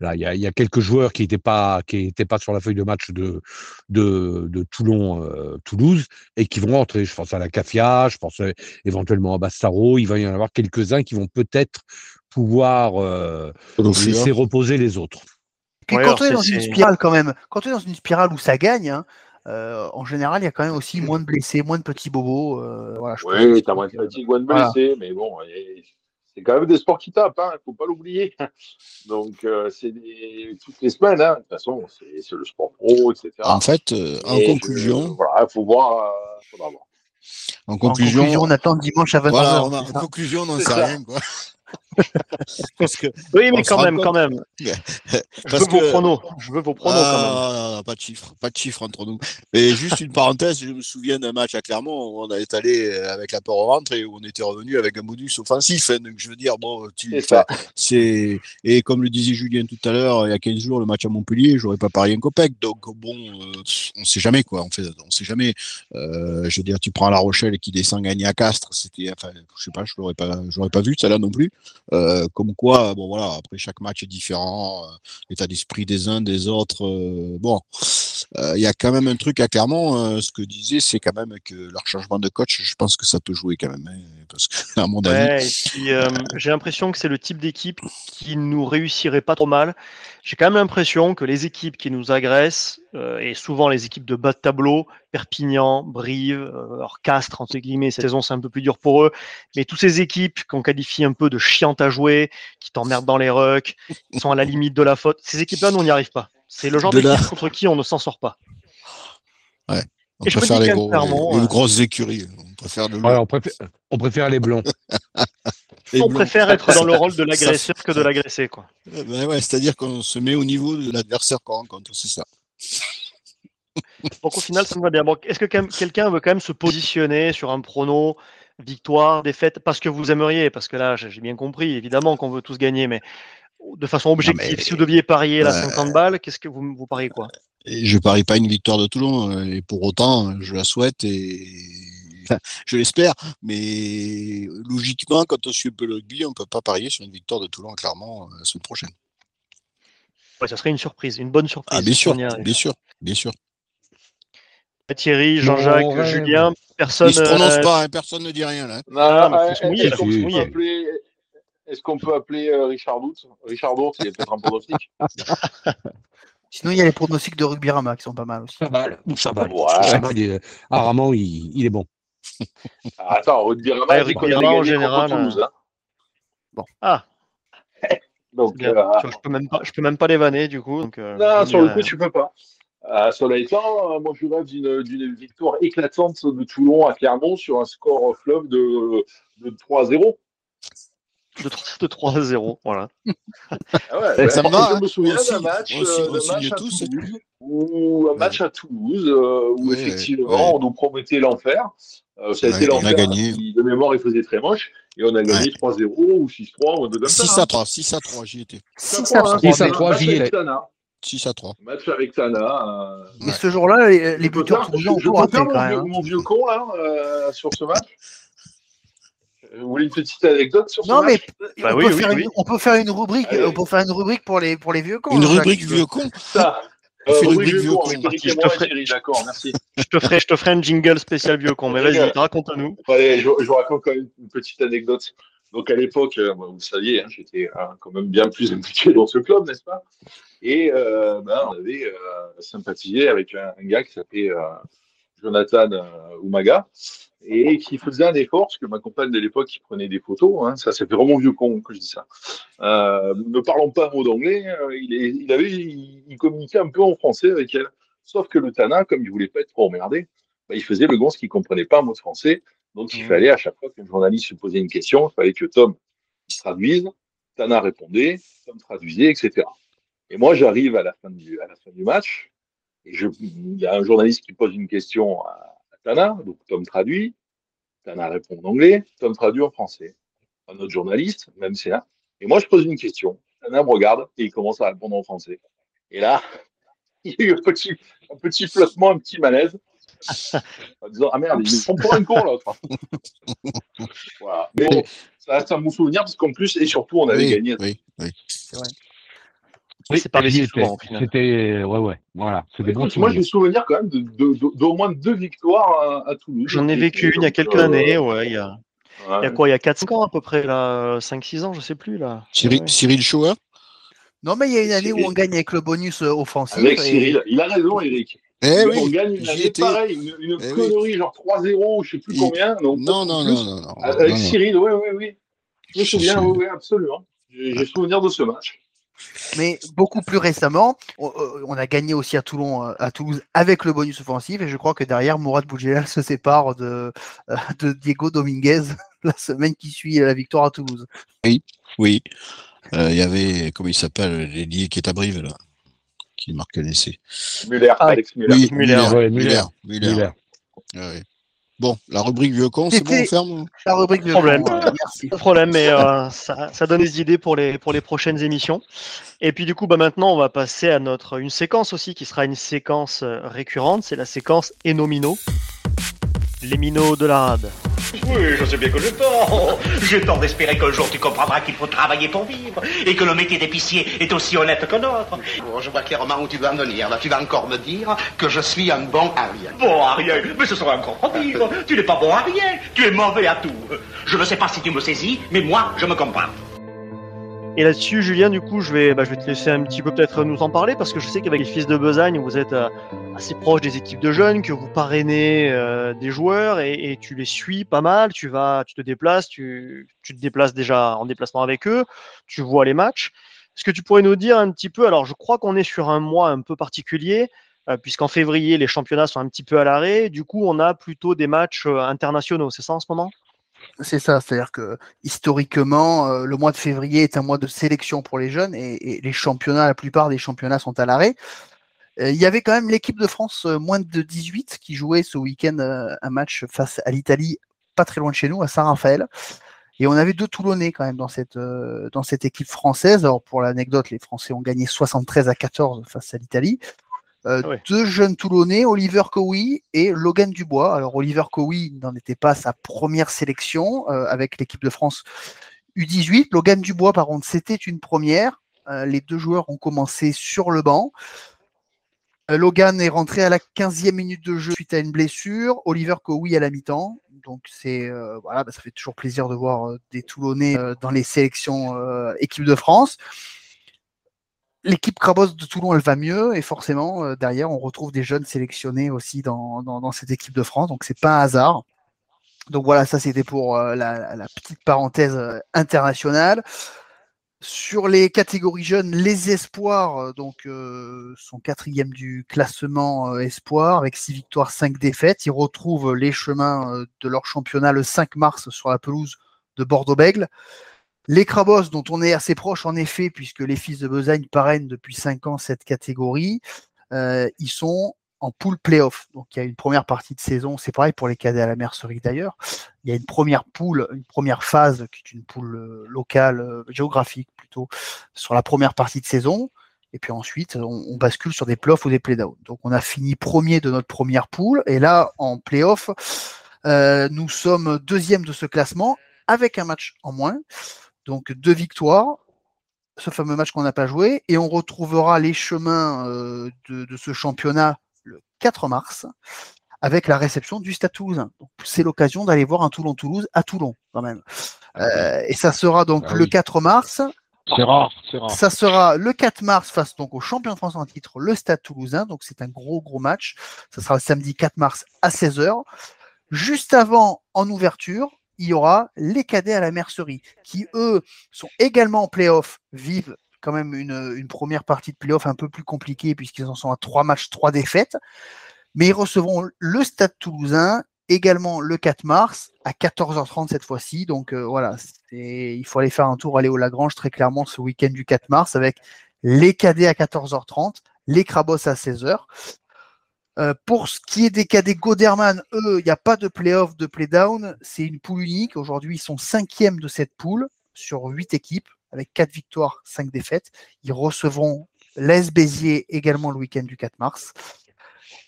Là, il y, a- il y a quelques joueurs qui n'étaient pas, qui étaient pas sur la feuille de match de, de, de Toulon, euh, Toulouse, et qui vont rentrer. Je pense à la Cafia, je pense euh, éventuellement à Bastaro. Il va y en avoir quelques-uns qui vont peut-être pouvoir euh, laisser reposer les autres. Puis Ouais, quand on est dans une spirale quand même, quand on est dans une spirale où ça gagne, hein, euh, en général, il y a quand même aussi moins de blessés, moins de petits bobos. euh, voilà, je pense Oui, t'as moins de fatigue, moins de voilà. blessés, mais bon, et- c'est quand même des sports qui tapent, hein, faut pas l'oublier. Donc, euh, c'est des- toutes les semaines, hein. de toute façon, c'est le sport pro, etc. En fait, euh, en Et je- conclusion, voilà, faut voir, euh, faudra voir. en En conclusion, conclusion, on attend dimanche à 21h. voilà, en conclusion, on n'en C'est sait ça. rien, quoi. Parce que, Oui, mais quand même, compte- quand même. Je parce veux vos que- pronos. Je veux vos pronos quand même. Ah, non, non, pas de chiffres, pas de chiffres entre nous. Et juste une parenthèse, je me souviens d'un match à Clermont où on est allé avec la peur au ventre et où on était revenu avec un modus offensif. hein. donc je veux dire, bon, tu, c'est et comme le disait Julien tout à l'heure, il y a 15 jours, le match à Montpellier, j'aurais pas parié un copec. Donc bon, euh, on sait jamais quoi. En fait, on sait jamais. Euh, je veux dire, tu prends La Rochelle qui descend gagner à Castres, c'était, enfin, je sais pas, je l'aurais pas, j'aurais pas vu ça là non plus. Euh, comme quoi, bon voilà, après chaque match est différent, euh, l'état d'esprit des uns, des autres. euh, bon, il y a quand même un truc à Clermont. euh, ce que disait, c'est quand même que leur changement de coach, je pense que ça peut jouer quand même. hein, parce que, à mon avis, euh, j'ai l'impression que c'est le type d'équipe qui nous réussirait pas trop mal. J'ai quand même l'impression que les équipes qui nous agressent, euh, et souvent les équipes de bas de tableau, Perpignan, Brive, euh, entre guillemets, cette saison c'est un peu plus dur pour eux, mais toutes ces équipes qu'on qualifie un peu de chiantes à jouer, qui t'emmerdent dans les rucks, qui sont à la limite de la faute, ces équipes-là, nous on n'y arrive pas. C'est le genre De d'équipe contre qui on ne s'en sort pas. on et préfère les, gros, clairement, les, les euh, grosses écuries. On préfère le Ouais, on, préfère, on préfère les blonds. les On préfère être dans le rôle de l'agresseur que de l'agressé, quoi. Ben ouais, C'est-à-dire qu'on se met au niveau de l'adversaire qu'on rencontre, c'est ça. Donc au final, ça me va bien. Bon, Est-ce que quelqu'un veut quand même se positionner sur un prono, victoire, défaite, parce que vous aimeriez? Parce que là, j'ai j'ai bien compris, évidemment qu'on veut tous gagner, mais de façon objective, mais- si vous deviez parier la Ouais. 50 balles, qu'est-ce que vous, vous pariez quoi? Et je parie pas une victoire de Toulon, euh, et pour autant, je la souhaite et enfin, je l'espère. Mais logiquement, quand on suit un peu le rugby, on peut pas parier sur une victoire de Toulon, clairement, euh, la semaine prochaine. Ouais, Ça serait une surprise, une bonne surprise. Ah, bien sûr, bien sûr, bien sûr. Thierry, Jean-Jacques, ouais. Julien, personne. Il se prononce euh, pas, hein, personne ne dit rien là. Non, Ah, mais euh, faut se mouiller, est-ce là, qu'on faut se peut mouiller. Est-ce qu'on peut appeler euh, Richard Doute? Richard Doute, il est peut-être un pronostic. Sinon, il y a les pronostics de Rugby Rama qui sont pas mal aussi. Ça va, ça va. Ouais. Il est- ah, Ramon, il, il est bon. Ah, Attends, Rugby Rama, Ouais, Rugby en général, Toulouse, hein. Bon. Ah, Donc, euh, je, peux même pas, je peux même pas les vanner du coup. Donc, euh, non, sur le coup, tu peux pas. Euh, cela étant, euh, moi je rêve d'une d'une victoire éclatante de Toulon à Clermont sur un score fleuve de, de 3-0. De, tr- de 3 à 0, voilà. Ah ouais, Ça me je hein. me souviens d'un match, euh, à tous, Toulouse, ou un match à Toulouse euh, où Ouais, effectivement ouais. on nous promettait l'enfer. Euh, ça a été on a l'enfer. De mémoire, il faisait très moche. Et on a gagné 3-0 ou 6-3 ou un truc comme ça. 6 à 3, 6 à 3, j'y étais. 6 à 3. 6 à Un 3, match j'y avec étais. Tana. 6 à 3. Match avec Tana. euh, Mais ce jour-là, les, les buteurs faire- toulousains ont je peux faire mon, vieux, hein. mon vieux con là euh, sur ce match. Vous voulez une petite anecdote sur ce Non, mais match Bah on, oui, peut oui, faire oui. Une, on peut faire une rubrique. Allez. On peut faire une rubrique pour les pour les vieux cons. Une Jean-Jacques. rubrique vieux con Ça. Euh, rubrique Vieux vieux con, con. Je te ferai- Thierry, d'accord, merci. Je te ferai, je te ferai un jingle spécial vieux con, mais vas-y, raconte-nous. Allez, je, je vous raconte quand même une petite anecdote. Donc à l'époque, euh, vous le saviez, hein, j'étais euh, quand même bien plus impliqué dans ce club, n'est-ce pas? Et euh, ben, on avait euh, sympathisé avec un, un gars qui s'appelait euh, Jonathan euh, Umaga et qui faisait un effort, parce que ma compagne de l'époque qui prenait des photos, hein, ça c'est vraiment vieux con que je dis ça. Euh, ne parlons pas un mot d'anglais, euh, il, est- il avait, il, il communiquait un peu en français avec elle. Sauf que le Tana, comme il voulait pas être trop emmerdé, bah, il faisait le gonce qui comprenait pas un mot de français. Donc, il Mhm. fallait, à chaque fois qu'un journaliste lui posait une question, il fallait que Tom traduise, Tana répondait, Tom traduisait, etc. Et moi, j'arrive à la fin du, à la fin du match, il y a un journaliste qui pose une question à, à Tana, donc Tom traduit, Tana répond en anglais, Tom traduit en français. Un autre journaliste, même c'est là. Et moi, je pose une question, Tana me regarde, et il commence à répondre en français. Et là, il y a eu un petit, un petit flottement, un petit malaise. En disant, ah merde, ils me font pour un con, l'autre. voilà. Mais bon, ça reste un bon souvenir, parce qu'en plus, et surtout, on avait Oui, gagné. oui, oui. Oui, C'est pas souvent. C'était, ouais, ouais, voilà. Écoute, moi, j'ai souvenir quand même d'au moins deux victoires à, à Toulouse. J'en ai vécu une il y a quelques euh, années, ouais, il y a, ouais. il y a quoi Il y a 4-5 ans à peu près, là, 5-6 ans, je sais plus, là. Cyril, Ouais. Cyril Chouin Non, mais il y a une année où on gagne avec le bonus euh, offensif. Avec et- Cyril. Il a raison, Eric. Eh on oui, gagne une année pareille, une, une Eh oui. connerie, genre 3-0, je sais plus combien. donc Non, non, non, non, non. Avec non, non. Cyril, oui, oui, oui. Je me souviens, oui, oui, absolument. J'ai j'ai souvenir de ce match. Mais beaucoup plus récemment, on, euh, on a gagné aussi à Toulon, euh, à Toulouse avec le bonus offensif et je crois que derrière Mourad Boudjelal se sépare de, euh, de Diego Dominguez la semaine qui suit la victoire à Toulouse. Oui. Euh, Il y avait, comment il s'appelle, l'ailier qui est à Brive, là, qui marque un essai. Muller, Ah, Alex Muller. Oui, Muller, Muller. ouais, Muller. Muller. Muller. Muller. Ouais, ouais. Bon, la rubrique vieux con, c'est bon, on ferme La rubrique Problème. Euh, merci. Pas de problème, mais euh, ça, ça donne des idées pour les, pour les prochaines émissions. Et puis du coup, bah, maintenant, on va passer à notre une séquence aussi qui sera une séquence euh, récurrente. C'est la séquence Enomino. Les minots de la rade. Oui, je sais bien que j'ai tort. J'ai tort d'espérer qu'un jour tu comprendras qu'il faut travailler pour vivre et que le métier d'épicier est aussi honnête que notre. Bon, je vois clairement où tu vas en venir. Là, tu vas encore me dire que je suis un bon à rien. Bon à rien, mais ce serait encore trop dire. Tu n'es pas bon à rien, tu es mauvais à tout. Je ne sais pas si tu me saisis, mais moi, je me comprends. Et là-dessus, Julien, du coup, je vais, bah, je vais te laisser un petit peu peut-être nous en parler parce que je sais qu'avec les fils de Besagne, vous êtes euh, assez proche des équipes de jeunes, que vous parrainez euh, des joueurs et, tu les suis pas mal. Tu vas, tu te déplaces, tu, tu te déplaces déjà en déplacement avec eux, tu vois les matchs. Est-ce que tu pourrais nous dire un petit peu Alors, je crois qu'on est sur un mois un peu particulier. Euh, puisqu'en février, les championnats sont un petit peu à l'arrêt. Du coup, on a plutôt des matchs internationaux, c'est ça en ce moment? C'est ça, c'est-à-dire que historiquement, euh, le mois de février est un mois de sélection pour les jeunes et, les championnats, la plupart des championnats sont à l'arrêt. Euh, il y avait quand même l'équipe de France euh, moins de 18 qui jouait ce week-end un match face à l'Italie, pas très loin de chez nous, à Saint-Raphaël. Et on avait deux Toulonnais quand même dans cette, dans cette équipe française. Alors pour l'anecdote, les Français ont gagné 73 à 14 face à l'Italie. Euh, Ah. Deux jeunes Toulonnais, Oliver Cowie et Logan Dubois. Alors Oliver Cowie n'en était pas sa première sélection euh, avec l'équipe de France U18. Logan Dubois, par contre, c'était une première. Euh, les deux joueurs ont commencé sur le banc. Logan est rentré à la 15e minute de jeu suite à une blessure. Oliver Cowie à la mi-temps. Donc c'est voilà, bah, ça fait toujours plaisir de voir des Toulonnais dans les sélections équipe de France. L'équipe Crabos de Toulon, elle va mieux et forcément euh, derrière on retrouve des jeunes sélectionnés aussi dans, cette équipe de France. Donc c'est pas un hasard. Donc voilà, ça c'était pour euh, la, petite parenthèse euh, internationale. Sur les catégories jeunes, les espoirs donc sont quatrième du classement euh, espoir avec six victoires, cinq défaites. Ils retrouvent les chemins de leur championnat le 5 mars sur la pelouse de Bordeaux-Bègle. Les Crabos, dont on est assez proche en effet, puisque les fils de Besagne parrainent depuis cinq ans cette catégorie, euh, ils sont en pool playoff. Donc il y a une première partie de saison, c'est pareil pour les cadets à la mercerie d'ailleurs. Il y a une première poule, une première phase qui est une poule euh, locale, euh, géographique plutôt, sur la première partie de saison. Et puis ensuite, on, bascule sur des playoffs ou des playdowns. Donc on a fini premier de notre première poule. Et là, en playoff, nous sommes deuxième de ce classement avec un match en moins. Donc deux victoires, ce fameux match qu'on n'a pas joué. Et on retrouvera les chemins euh, de, de ce championnat le 4 mars avec la réception du Stade Toulousain. Donc, c'est l'occasion d'aller voir un Toulon-Toulouse à Toulon, quand même. Euh, et ça sera donc Ah le oui. 4 mars. C'est rare, c'est rare. Ça sera le 4 mars face donc au champion de France en titre, le Stade Toulousain. Donc, c'est un gros, gros match. Ça sera le samedi 4 mars à 16h. Juste avant, en ouverture, il y aura les cadets à la mercerie, qui eux sont également en playoff, vivent quand même une, première partie de playoff un peu plus compliquée puisqu'ils en sont à trois matchs, trois défaites. Mais ils recevront le Stade Toulousain également le 4 mars à 14h30 cette fois-ci. Donc euh, voilà, il faut aller faire un tour, aller au Lagrange très clairement ce week-end du 4 mars avec les cadets à 14h30, les Crabos à 16h. Euh, pour ce qui est des cadets Goderman, eux, il n'y a pas de play-off, de play-down. C'est une poule unique. Aujourd'hui, ils sont cinquièmes de cette poule sur huit équipes avec quatre victoires, cinq défaites. Ils recevront l'AS Béziers également le week-end du 4 mars.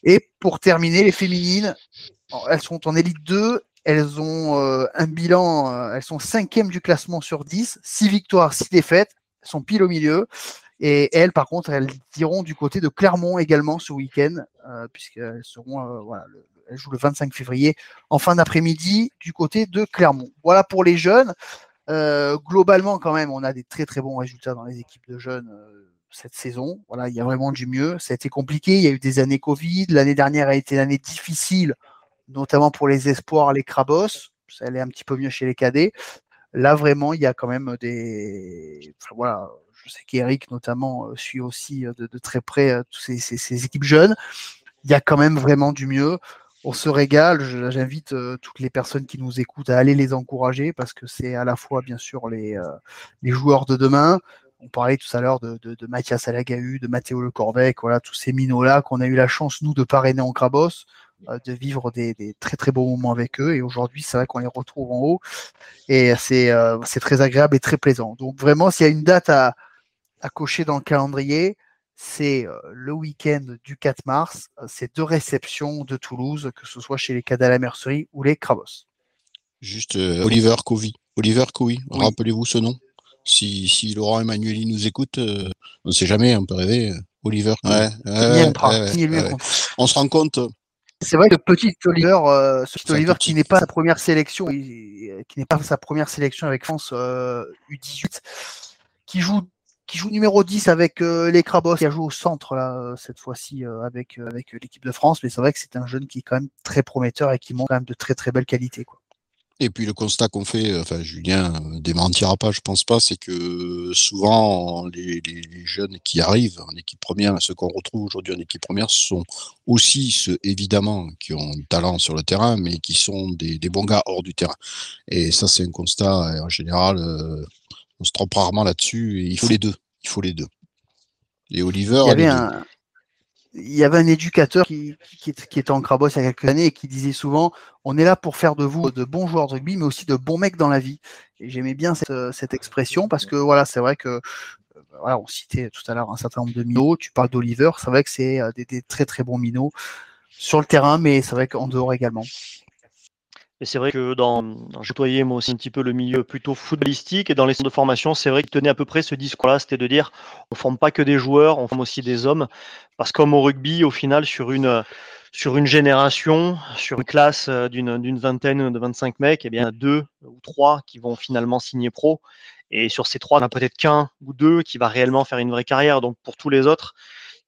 Et pour terminer, les féminines, elles sont en élite 2. Elles ont euh, un bilan, euh, elles sont cinquièmes du classement sur 10, six victoires, six défaites. Elles sont pile au milieu. Et elles, par contre, elles iront du côté de Clermont également ce week-end, euh, puisqu'elles seront, euh, voilà, le- elles jouent le 25 février en fin d'après-midi du côté de Clermont. Voilà pour les jeunes. Euh, globalement, quand même, on a des très très bons résultats dans les équipes de jeunes euh, cette saison. Voilà, il y a vraiment du mieux. Ça a été compliqué. Il y a eu des années Covid. L'année dernière a été une année difficile, notamment pour les espoirs, les crabos. Ça allait un petit peu mieux chez les cadets. Là, vraiment, il y a quand même des. voilà, je sais qu'Eric, notamment, euh, suit aussi euh, de, très près euh, toutes ces, équipes jeunes. Il y a quand même vraiment du mieux. On se régale. J'invite toutes les personnes qui nous écoutent à aller les encourager parce que c'est à la fois, bien sûr, les, joueurs de demain. On parlait tout à l'heure de, Mathias Alagahu, de Mathéo Le Corvec, voilà, tous ces minots-là qu'on a eu la chance, nous, de parrainer en Crabos, de vivre des, des très très beaux moments avec eux. Et aujourd'hui, c'est vrai qu'on les retrouve en haut. Et c'est très agréable et très plaisant. Donc vraiment, s'il y a une date à, à cocher dans le calendrier, c'est euh, le week-end du 4 mars, euh, c'est deux réceptions de Toulouse, que ce soit chez les Cadets à la Mercerie ou les Crabos. Juste euh, Oliver Covey. Oliver Covey, Oui. rappelez-vous ce nom. Si, si Laurent Emmanueli nous écoute, euh, on ne sait jamais, on peut rêver. Oliver. Ouais, ouais, ouais. On se rend compte. C'est vrai que petit Oliver, euh, ce petit Oliver petit- qui n'est pas sa première sélection, qui n'est pas sa première sélection avec France euh, U18, qui joue qui joue numéro 10 avec euh, les Crabos, qui a joué au centre là, euh, cette fois-ci euh, avec, avec l'équipe de France, mais c'est vrai que c'est un jeune qui est quand même très prometteur et qui montre quand même de très très belles qualités. Et puis le constat qu'on fait, enfin Julien démentira pas, je pense pas, c'est que souvent les, jeunes qui arrivent en équipe première, ceux qu'on retrouve aujourd'hui en équipe première, sont aussi ceux évidemment qui ont du talent sur le terrain, mais qui sont des, bons gars hors du terrain. Et ça c'est un constat en général, on se trompe rarement là-dessus. Et il faut les deux, il faut les deux. Et Oliver, Il y avait un, il y avait un éducateur qui, qui, était en Crabos il y a quelques années et qui disait souvent on est là pour faire de vous de bons joueurs de rugby, mais aussi de bons mecs dans la vie. Et j'aimais bien cette, euh, cette expression parce que voilà, c'est vrai que euh, voilà, on citait tout à l'heure un certain nombre de minots. Tu parles d'Oliver, c'est vrai que c'est euh, des, des très très bons minots sur le terrain, mais c'est vrai qu'en dehors également. Et c'est vrai que dans, j'ai côtoyé moi aussi un petit peu le milieu plutôt footballistique et dans les centres de formation, c'est vrai qu'il tenait à peu près ce discours-là, c'était de dire on forme pas que des joueurs, on forme aussi des hommes. Parce comme au rugby, au final, sur une, sur une génération, sur une classe euh, d'une d'une vingtaine de 25 mecs, eh bien, il y en a deux ou trois qui vont finalement signer pro. Et sur ces trois, il n'y en a peut-être qu'un ou deux qui va réellement faire une vraie carrière. Donc pour tous les autres,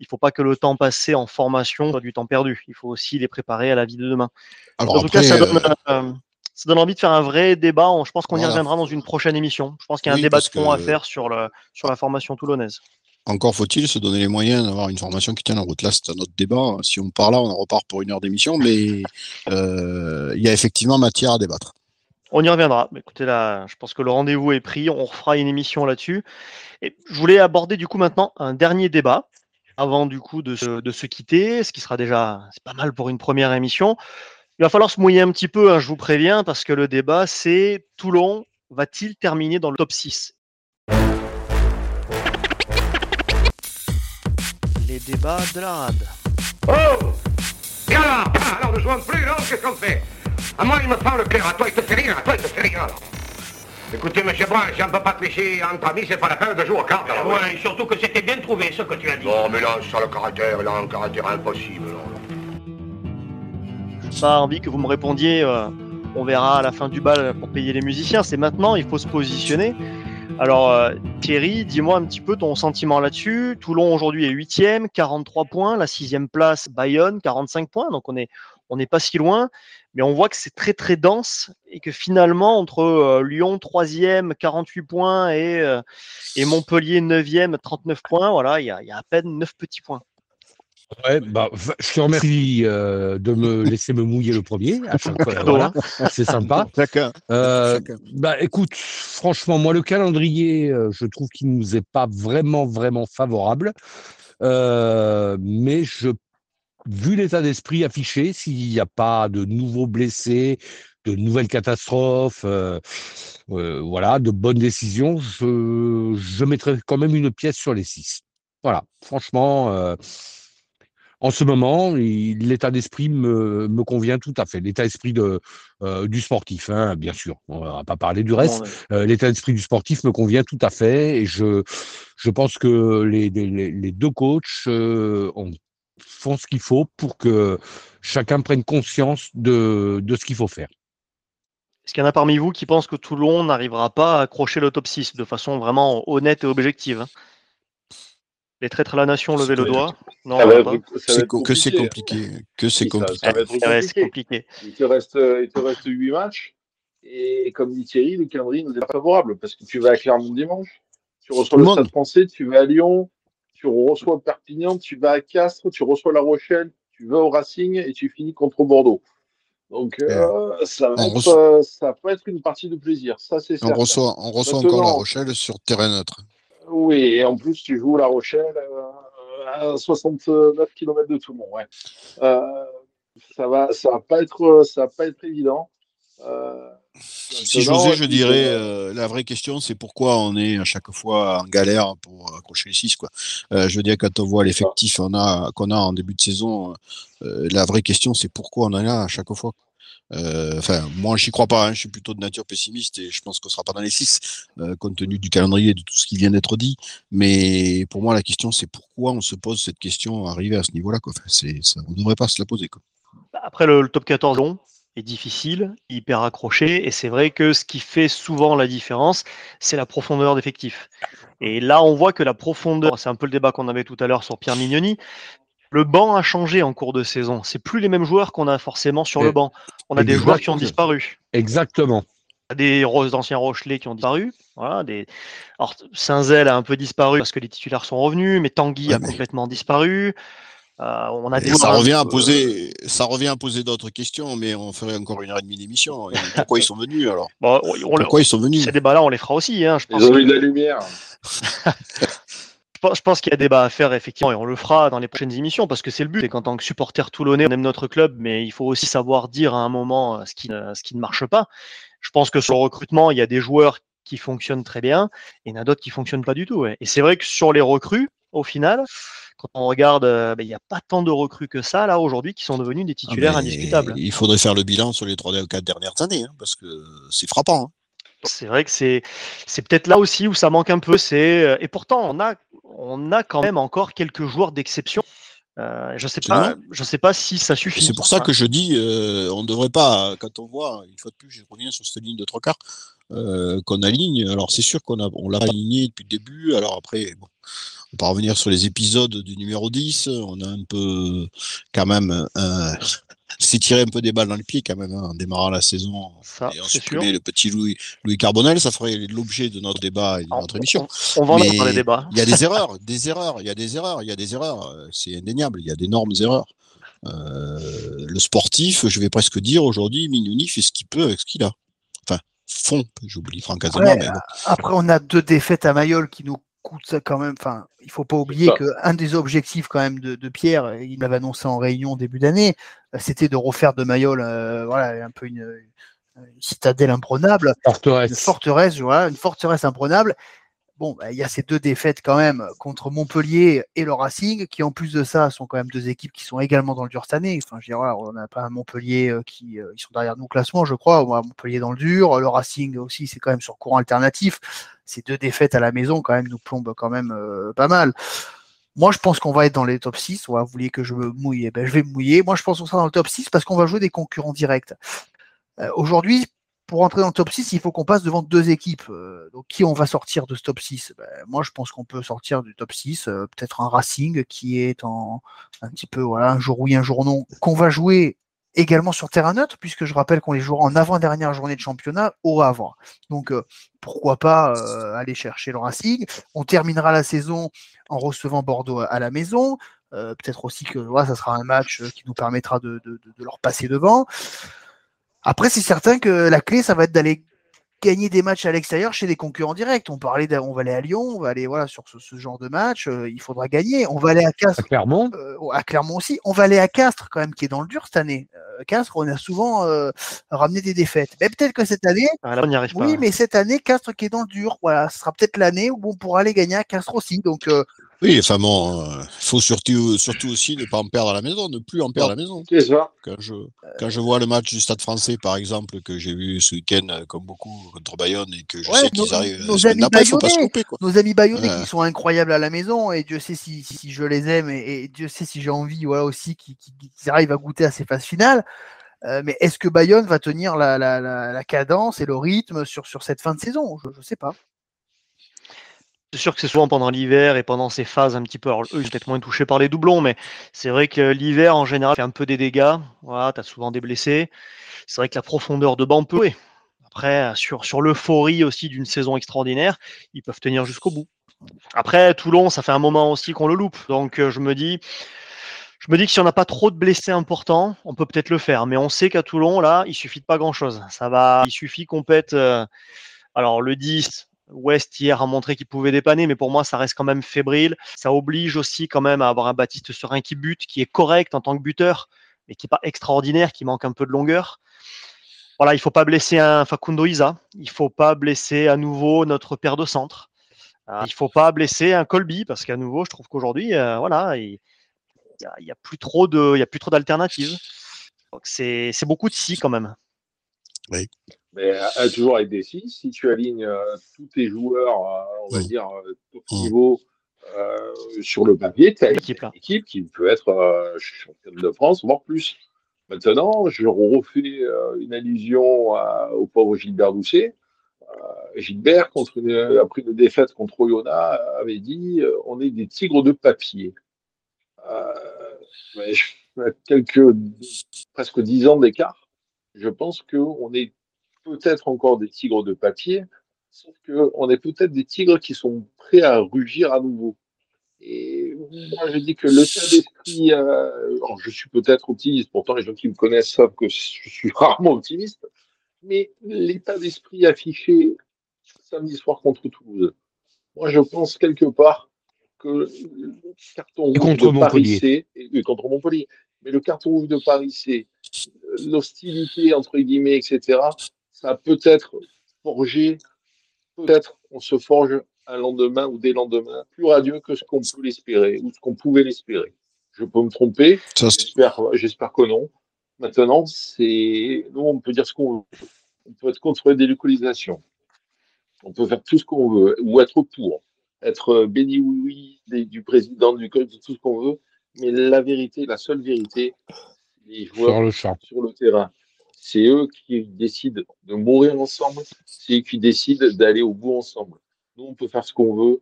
il ne faut pas que le temps passé en formation soit du temps perdu. Il faut aussi les préparer à la vie de demain. Alors en tout cas, ça donne, euh, ça donne envie de faire un vrai débat. Je pense qu'on y reviendra dans une prochaine émission. Je pense qu'il y a Oui, un débat de fond à faire sur, le, sur la formation toulonnaise. Encore faut-il se donner les moyens d'avoir une formation qui tient la route. Là, c'est un autre débat. Si on part là, on en repart pour une heure d'émission, mais euh, il y a effectivement matière à débattre. On y reviendra. Écoutez, là, je pense que le rendez-vous est pris. On refera une émission là-dessus. Et je voulais aborder du coup maintenant un dernier débat avant du coup de se, de se quitter, ce qui sera déjà c'est pas mal pour une première émission. Il va falloir se mouiller un petit peu, hein, je vous préviens, parce que le débat c'est Toulon va-t-il terminer dans le top 6 Les débats de la rade. Oh Et alors Alors ne jouons plus, non Qu'est-ce qu'on fait À moi, il me prend le cœur. À toi, il te fait rire. À toi, il te fait rire, alors. Écoutez, monsieur Brun, si on ne peut pas tricher entre amis, c'est pas la peine de jouer aux cartes. alors. Ouais, et surtout que c'était bien trouvé ce que tu as dit. Non, mais là, sur le caractère, il a un caractère impossible. non. pas envie que vous me répondiez euh, on verra à la fin du bal pour payer les musiciens. C'est maintenant, il faut se positionner. Alors, euh, Thierry, dis-moi un petit peu ton sentiment là-dessus. Toulon aujourd'hui est 8e, 43 points. La sixième place, Bayonne, 45 points. Donc, on n'est on n'est pas si loin. Mais on voit que c'est très, très dense et que finalement, entre euh, Lyon, 3e, 48 points et, euh, et Montpellier, 9e, 39 points, voilà, il y a, il y a à peine 9 petits points. Ouais, bah, je te remercie euh, de me laisser me mouiller le premier. Voilà, c'est sympa. Chacun. Euh, bah, écoute, franchement, moi, le calendrier, euh, je trouve qu'il nous est pas vraiment, vraiment favorable. Euh, mais je, vu l'état d'esprit affiché, s'il n'y a pas de nouveaux blessés, de nouvelles catastrophes, euh, euh, voilà, de bonnes décisions, je, je mettrai quand même une pièce sur les six. Voilà, franchement, euh, en ce moment, l'état d'esprit me, me convient tout à fait. L'état d'esprit de, du sportif, hein, bien sûr. On va pas parler du reste. Bon, l'état d'esprit du sportif me convient tout à fait et je, je pense que les, les, deux coachs ont- font ce qu'il faut pour que chacun prenne conscience de, de ce qu'il faut faire. Est-ce qu'il y en a parmi vous qui pensent que Toulon n'arrivera pas à accrocher le top 6 de façon vraiment honnête et objective hein? Les traîtres à la nation, levez le doigt. Non, que c'est compliqué. compliqué. Que c'est compliqué. ça va être compliqué. compliqué. Il te reste, il te reste 8 matchs. Et comme dit Thierry, le calendrier nous est pas favorable parce que tu vas à Clermont dimanche, tu reçois le. Stade français, tu vas à Lyon, tu reçois Perpignan, tu vas à Castres, tu reçois La Rochelle, tu vas au Racing et tu finis contre Bordeaux. Donc euh, ça, va être, euh, ça pas être une partie de plaisir, ça c'est On reçoit, on reçoit encore La Rochelle sur terrain neutre. Oui, et en plus, tu joues La Rochelle euh, à 69 km de Toulon. Ouais. Euh, ça va, ça va pas être, ça va pas être évident. Euh, Si j'osais, je dirais, euh, la vraie question, c'est pourquoi on est à chaque fois en galère pour accrocher les 6. Quoi. Euh, je veux dire, quand on voit l'effectif qu'on a, qu'on a en début de saison, euh, la vraie question, c'est pourquoi on en a à chaque fois. Enfin, moi, j'y crois pas. Hein, je suis plutôt de nature pessimiste et je pense qu'on sera pas dans les 6, compte tenu du calendrier et de tout ce qui vient d'être dit. Mais pour moi, la question, c'est pourquoi on se pose cette question arrivé à ce niveau-là. Quoi. Enfin, c'est, ça, on ne devrait pas se la poser. Quoi. Après, le, le top 14 long, est difficile, hyper accroché, et c'est vrai que ce qui fait souvent la différence, c'est la profondeur d'effectif. Et là, on voit que la profondeur, c'est un peu le débat qu'on avait tout à l'heure sur Pierre Mignoni, le banc a changé en cours de saison. C'est plus les mêmes joueurs qu'on a forcément sur le banc. On a des joueurs qui ont disparu. Exactement. Des anciens Rochelais qui ont disparu. Voilà, des... Alors, Saint-Zel a un peu disparu parce que les titulaires sont revenus, mais Tanguy a complètement disparu. Euh, on a ça revient à poser, ça revient à poser d'autres questions, mais on ferait encore une heure et demie d'émission. Pourquoi ils sont venus alors? Pourquoi ils sont venus? Ces débats-là, on les fera aussi. Hein, je pense ils ont eu de la lumière. je pense qu'il y a débat à faire effectivement et on le fera dans les prochaines émissions parce que c'est le but. C'est qu'en tant que supporter toulonnais, on aime notre club, mais il faut aussi savoir dire à un moment euh, ce qui, ce qui ne marche pas. Je pense que sur le recrutement, il y a des joueurs qui fonctionnent très bien et il y en a d'autres qui fonctionnent pas du tout. Et c'est vrai que sur les recrues, au final, quand on regarde, euh, ben, il n'y a pas tant de recrues que ça, là, aujourd'hui, qui sont devenus des ah, titulaires indiscutables. Il faudrait faire le bilan sur les trois ou quatre dernières années, hein, parce que c'est frappant. Hein. C'est vrai que c'est, c'est peut-être là aussi où ça manque un peu. C'est, euh, et pourtant, on a, on a quand même encore quelques joueurs d'exception. Euh, je sais pas, je sais pas si ça suffit. C'est pour ça que je dis, on ne devrait pas, quand on voit, une fois de plus, je reviens sur cette ligne de trois quarts qu'on aligne. Alors c'est sûr qu'on a, on l'a aligné depuis le début. Alors après, bon, on va revenir sur les épisodes du numéro 10. On a un peu, quand même, euh, s'est tiré un peu des balles dans le pied quand même, hein, en démarrant la saison ça, et en supprimant le petit Louis, Louis Carbonel. Ça ferait l'objet de notre débat et de notre émission. On, va en les débats. Il y a des erreurs, des erreurs, il y a des erreurs, il y a des erreurs. C'est indéniable, il y a d'énormes erreurs. Euh, le sportif, je vais presque dire aujourd'hui, Mignoni fait ce qu'il peut avec ce qu'il a. Enfin, fond, j'oublie Franck Azema. Après, on a deux défaites à Mayol qui nous ça quand même. Enfin, il faut pas oublier qu'un des objectifs quand même de, Pierre, il m'avait annoncé en réunion début d'année, euh, c'était de refaire de Mayol, euh, voilà, un peu une, citadelle imprenable, forteresse. une forteresse, voilà, une forteresse imprenable bon, bah, il y a ces deux défaites quand même contre Montpellier et le Racing, qui en plus de ça sont quand même deux équipes qui sont également dans le dur cette année. Enfin, je on n'a pas un Montpellier euh, qui euh, ils sont derrière nous au classement, je crois. Montpellier dans le dur, le Racing aussi, c'est quand même sur courant alternatif. Ces deux défaites à la maison quand même nous plombent quand même euh, pas mal. Moi, je pense qu'on va être dans les top 6. vous voulez que je me mouille eh ben, Je vais me mouiller. Moi, je pense qu'on sera dans le top 6 parce qu'on va jouer des concurrents directs. Aujourd'hui, pour entrer dans le top 6, il faut qu'on passe devant deux équipes. Euh, donc, qui on va sortir de ce top 6 ben, Moi, je pense qu'on peut sortir du top 6, euh, peut-être un Racing qui est en un petit peu, voilà, un jour oui, un jour non, qu'on va jouer également sur terrain neutre, puisque je rappelle qu'on les jouera en avant-dernière journée de championnat au Havre. Donc, euh, pourquoi pas aller chercher le Racing On terminera la saison en recevant Bordeaux à, la maison. peut-être aussi que ça sera un match qui nous permettra de leur passer devant. Après, c'est certain que la clé, ça va être d'aller gagner des matchs à l'extérieur chez des concurrents directs. On parlait, on va aller à Lyon, on va aller voilà sur ce, genre de match. Euh, il faudra gagner. On va aller à Castres, à Clermont, euh, à Clermont aussi. On va aller à Castres quand même, qui est dans le dur cette année. Euh, Castres, on a souvent ramené des défaites. Mais peut-être que cette année, ah, on arrive oui, mais cette année, Castres qui est dans le dur, voilà, ce sera peut-être l'année où on pourra aller gagner à Castres aussi. Donc oui, enfin bon, il euh, faut surtout, surtout aussi ne pas en perdre à la maison, ne plus en perdre à la maison. C'est ça. Quand je, quand je vois le match du Stade français, par exemple, que j'ai vu ce week-end, euh, comme beaucoup, contre Bayonne, et que je sais qu'ils arrivent nos amis après, faut pas se couper. Quoi. Nos amis bayonnais qui sont incroyables à la maison, et Dieu sait si, si, je les aime, et, Dieu sait si j'ai envie voilà, aussi qu'ils arrivent à goûter à ces phases finales. Euh, mais est-ce que Bayonne va tenir la, la, la, la, cadence et le rythme sur, sur cette fin de saison? Je ne sais pas. C'est sûr que c'est souvent pendant l'hiver et pendant ces phases un petit peu. Alors, eux, ils sont peut-être moins touchés par les doublons, mais c'est vrai que l'hiver, en général, fait un peu des dégâts. Voilà, tu as souvent des blessés. C'est vrai que la profondeur de banc peut. Après, sur, sur l'euphorie aussi d'une saison extraordinaire, ils peuvent tenir jusqu'au bout. Après, Toulon, ça fait un moment aussi qu'on le loupe. Donc, euh, je me dis. Je me dis que si on n'a pas trop de blessés importants, on peut peut-être le faire. Mais on sait qu'à Toulon, là, il suffit de pas grand-chose. Ça va, il suffit qu'on pète. Euh, alors le 10, West hier a montré qu'il pouvait dépanner, mais pour moi, ça reste quand même fébrile. Ça oblige aussi quand même à avoir un Baptiste Serein qui bute, qui est correct en tant que buteur, mais qui n'est pas extraordinaire, qui manque un peu de longueur. voilà, il faut pas blesser un Facundo Isa, il faut pas blesser à nouveau notre paire de centre, euh, il faut pas blesser un Colby parce qu'à nouveau, je trouve qu'aujourd'hui, euh, voilà, il n'y a, y a plus trop d'alternatives. C'est beaucoup de si quand même. Oui. Mais toujours avec des si, si tu alignes tous tes joueurs, on va dire, au niveau sur le papier, tu as une équipe qui peut être championne de France, voire plus. Maintenant, je refais euh, une allusion au pauvre Gilbert Doucet. Euh, Gilbert, contre après une défaite contre Oyonnax, avait dit euh, on est des tigres de papier. quelques presque dix ans d'écart, je pense qu'on est peut-être encore des tigres de papier, sauf qu'on est peut-être des tigres qui sont prêts à rugir à nouveau. Et moi, je dis que l'état d'esprit, euh, je suis peut-être optimiste, pourtant les gens qui me connaissent savent que je suis rarement optimiste, mais l'état d'esprit affiché samedi soir contre Toulouse, moi je pense quelque part que le carton rouge de Paris C, et, contre Montpellier, mais le carton rouge de Paris C, l'hostilité entre guillemets, etc., ça a peut-être forgé, peut-être on se forge un lendemain ou des lendemains plus radieux que ce qu'on peut l'espérer ou ce qu'on pouvait l'espérer. Je peux me tromper, j'espère que non. Maintenant, c'est nous, on peut dire ce qu'on veut. On peut être contre la délocalisation. On peut faire tout ce qu'on veut ou être pour, être béni oui oui du président du club, tout ce qu'on veut. Mais la vérité, la seule vérité, les joueurs sur le, sur le terrain, c'est eux qui décident de mourir ensemble, c'est eux qui décident d'aller au bout ensemble. Nous, on peut faire ce qu'on veut.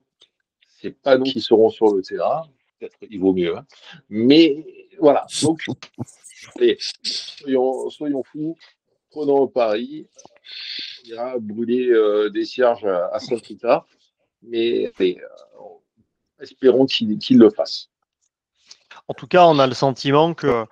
C'est pas nous qui serons sur le terrain. Peut-être il vaut mieux. Hein. Mais voilà. Donc, soyons, fous. Prenons au Paris. On ira brûler euh, des cierges à, Saint-Rita. Mais, euh, espérons qu'il le fasse. En tout cas, on a le sentiment que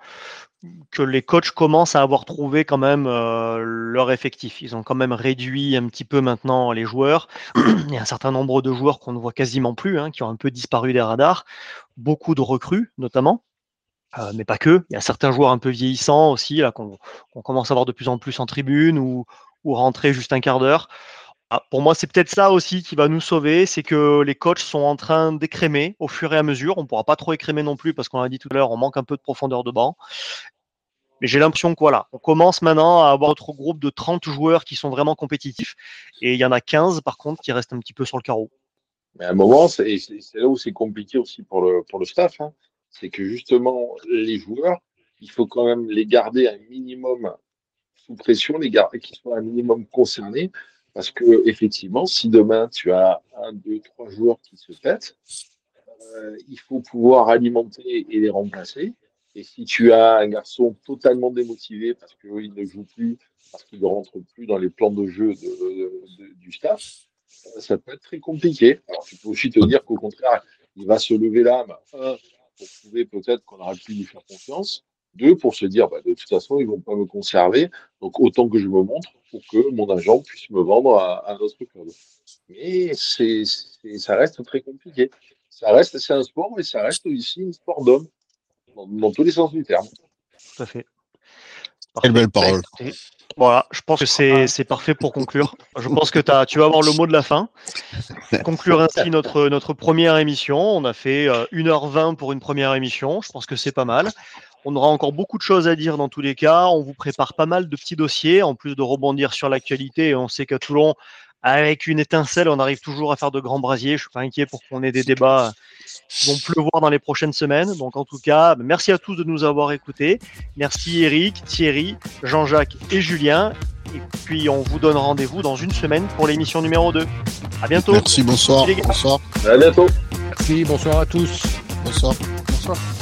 que les coachs commencent à avoir trouvé quand même euh, leur effectif. Ils ont quand même réduit un petit peu maintenant les joueurs. Il y a un certain nombre de joueurs qu'on ne voit quasiment plus, hein, qui ont un peu disparu des radars. Beaucoup de recrues, notamment. Euh, mais pas que. Il y a certains joueurs un peu vieillissants aussi, là, qu'on commence à voir de plus en plus en tribune ou, ou rentrer juste un quart d'heure. Ah, pour moi, c'est peut-être ça aussi qui va nous sauver, c'est que les coachs sont en train d'écrémer au fur et à mesure. On ne pourra pas trop écrémer non plus parce qu'on l'a dit tout à l'heure, on manque un peu de profondeur de banc. Mais j'ai l'impression qu'on on commence maintenant à avoir notre groupe de 30 joueurs qui sont vraiment compétitifs. Et il y en a 15, par contre, qui restent un petit peu sur le carreau. Mais à un moment, c'est là où c'est compliqué aussi pour le, pour le staff. Hein. C'est que justement, les joueurs, il faut quand même les garder un minimum sous pression, les garder qu'ils soient un minimum concernés. Parce que, effectivement, si demain tu as un, deux, trois joueurs qui se pètent, euh, il faut pouvoir alimenter et les remplacer. Et si tu as un garçon totalement démotivé parce qu'il ne joue plus, parce qu'il ne rentre plus dans les plans de jeu du staff, ça peut être très compliqué. Alors, tu peux aussi te dire qu'au contraire, il va se lever l'âme, un, pour prouver peut-être qu'on aurait pu lui faire confiance, deux, pour se dire, bah, de toute façon, ils ne vont pas me conserver, donc autant que je me montre pour que mon agent puisse me vendre à, un autre club. Mais c'est, ça reste très compliqué. Ça reste, c'est un sport, mais ça reste aussi un sport d'homme dans, tous les sens du terme. Tout à fait. Quelle belle parole. Voilà, je pense que c'est parfait pour conclure. Je pense que as, tu vas avoir le mot de la fin. Conclure ainsi notre, notre première émission. On a fait 1h20 euh, pour une première émission. Je pense que c'est pas mal. On aura encore beaucoup de choses à dire dans tous les cas. On vous prépare pas mal de petits dossiers, en plus de rebondir sur l'actualité. On sait qu'à Toulon, avec une étincelle, on arrive toujours à faire de grands brasiers. Je suis pas inquiet pour qu'on ait des débats qui vont pleuvoir dans les prochaines semaines. Donc en tout cas, merci à tous de nous avoir écoutés. Merci Eric, Thierry, Jean-Jacques et Julien. Et puis on vous donne rendez-vous dans une semaine pour l'émission numéro 2. À bientôt. Merci, bonsoir. Bonsoir. À bientôt. Merci, bonsoir à tous. Bonsoir. Bonsoir.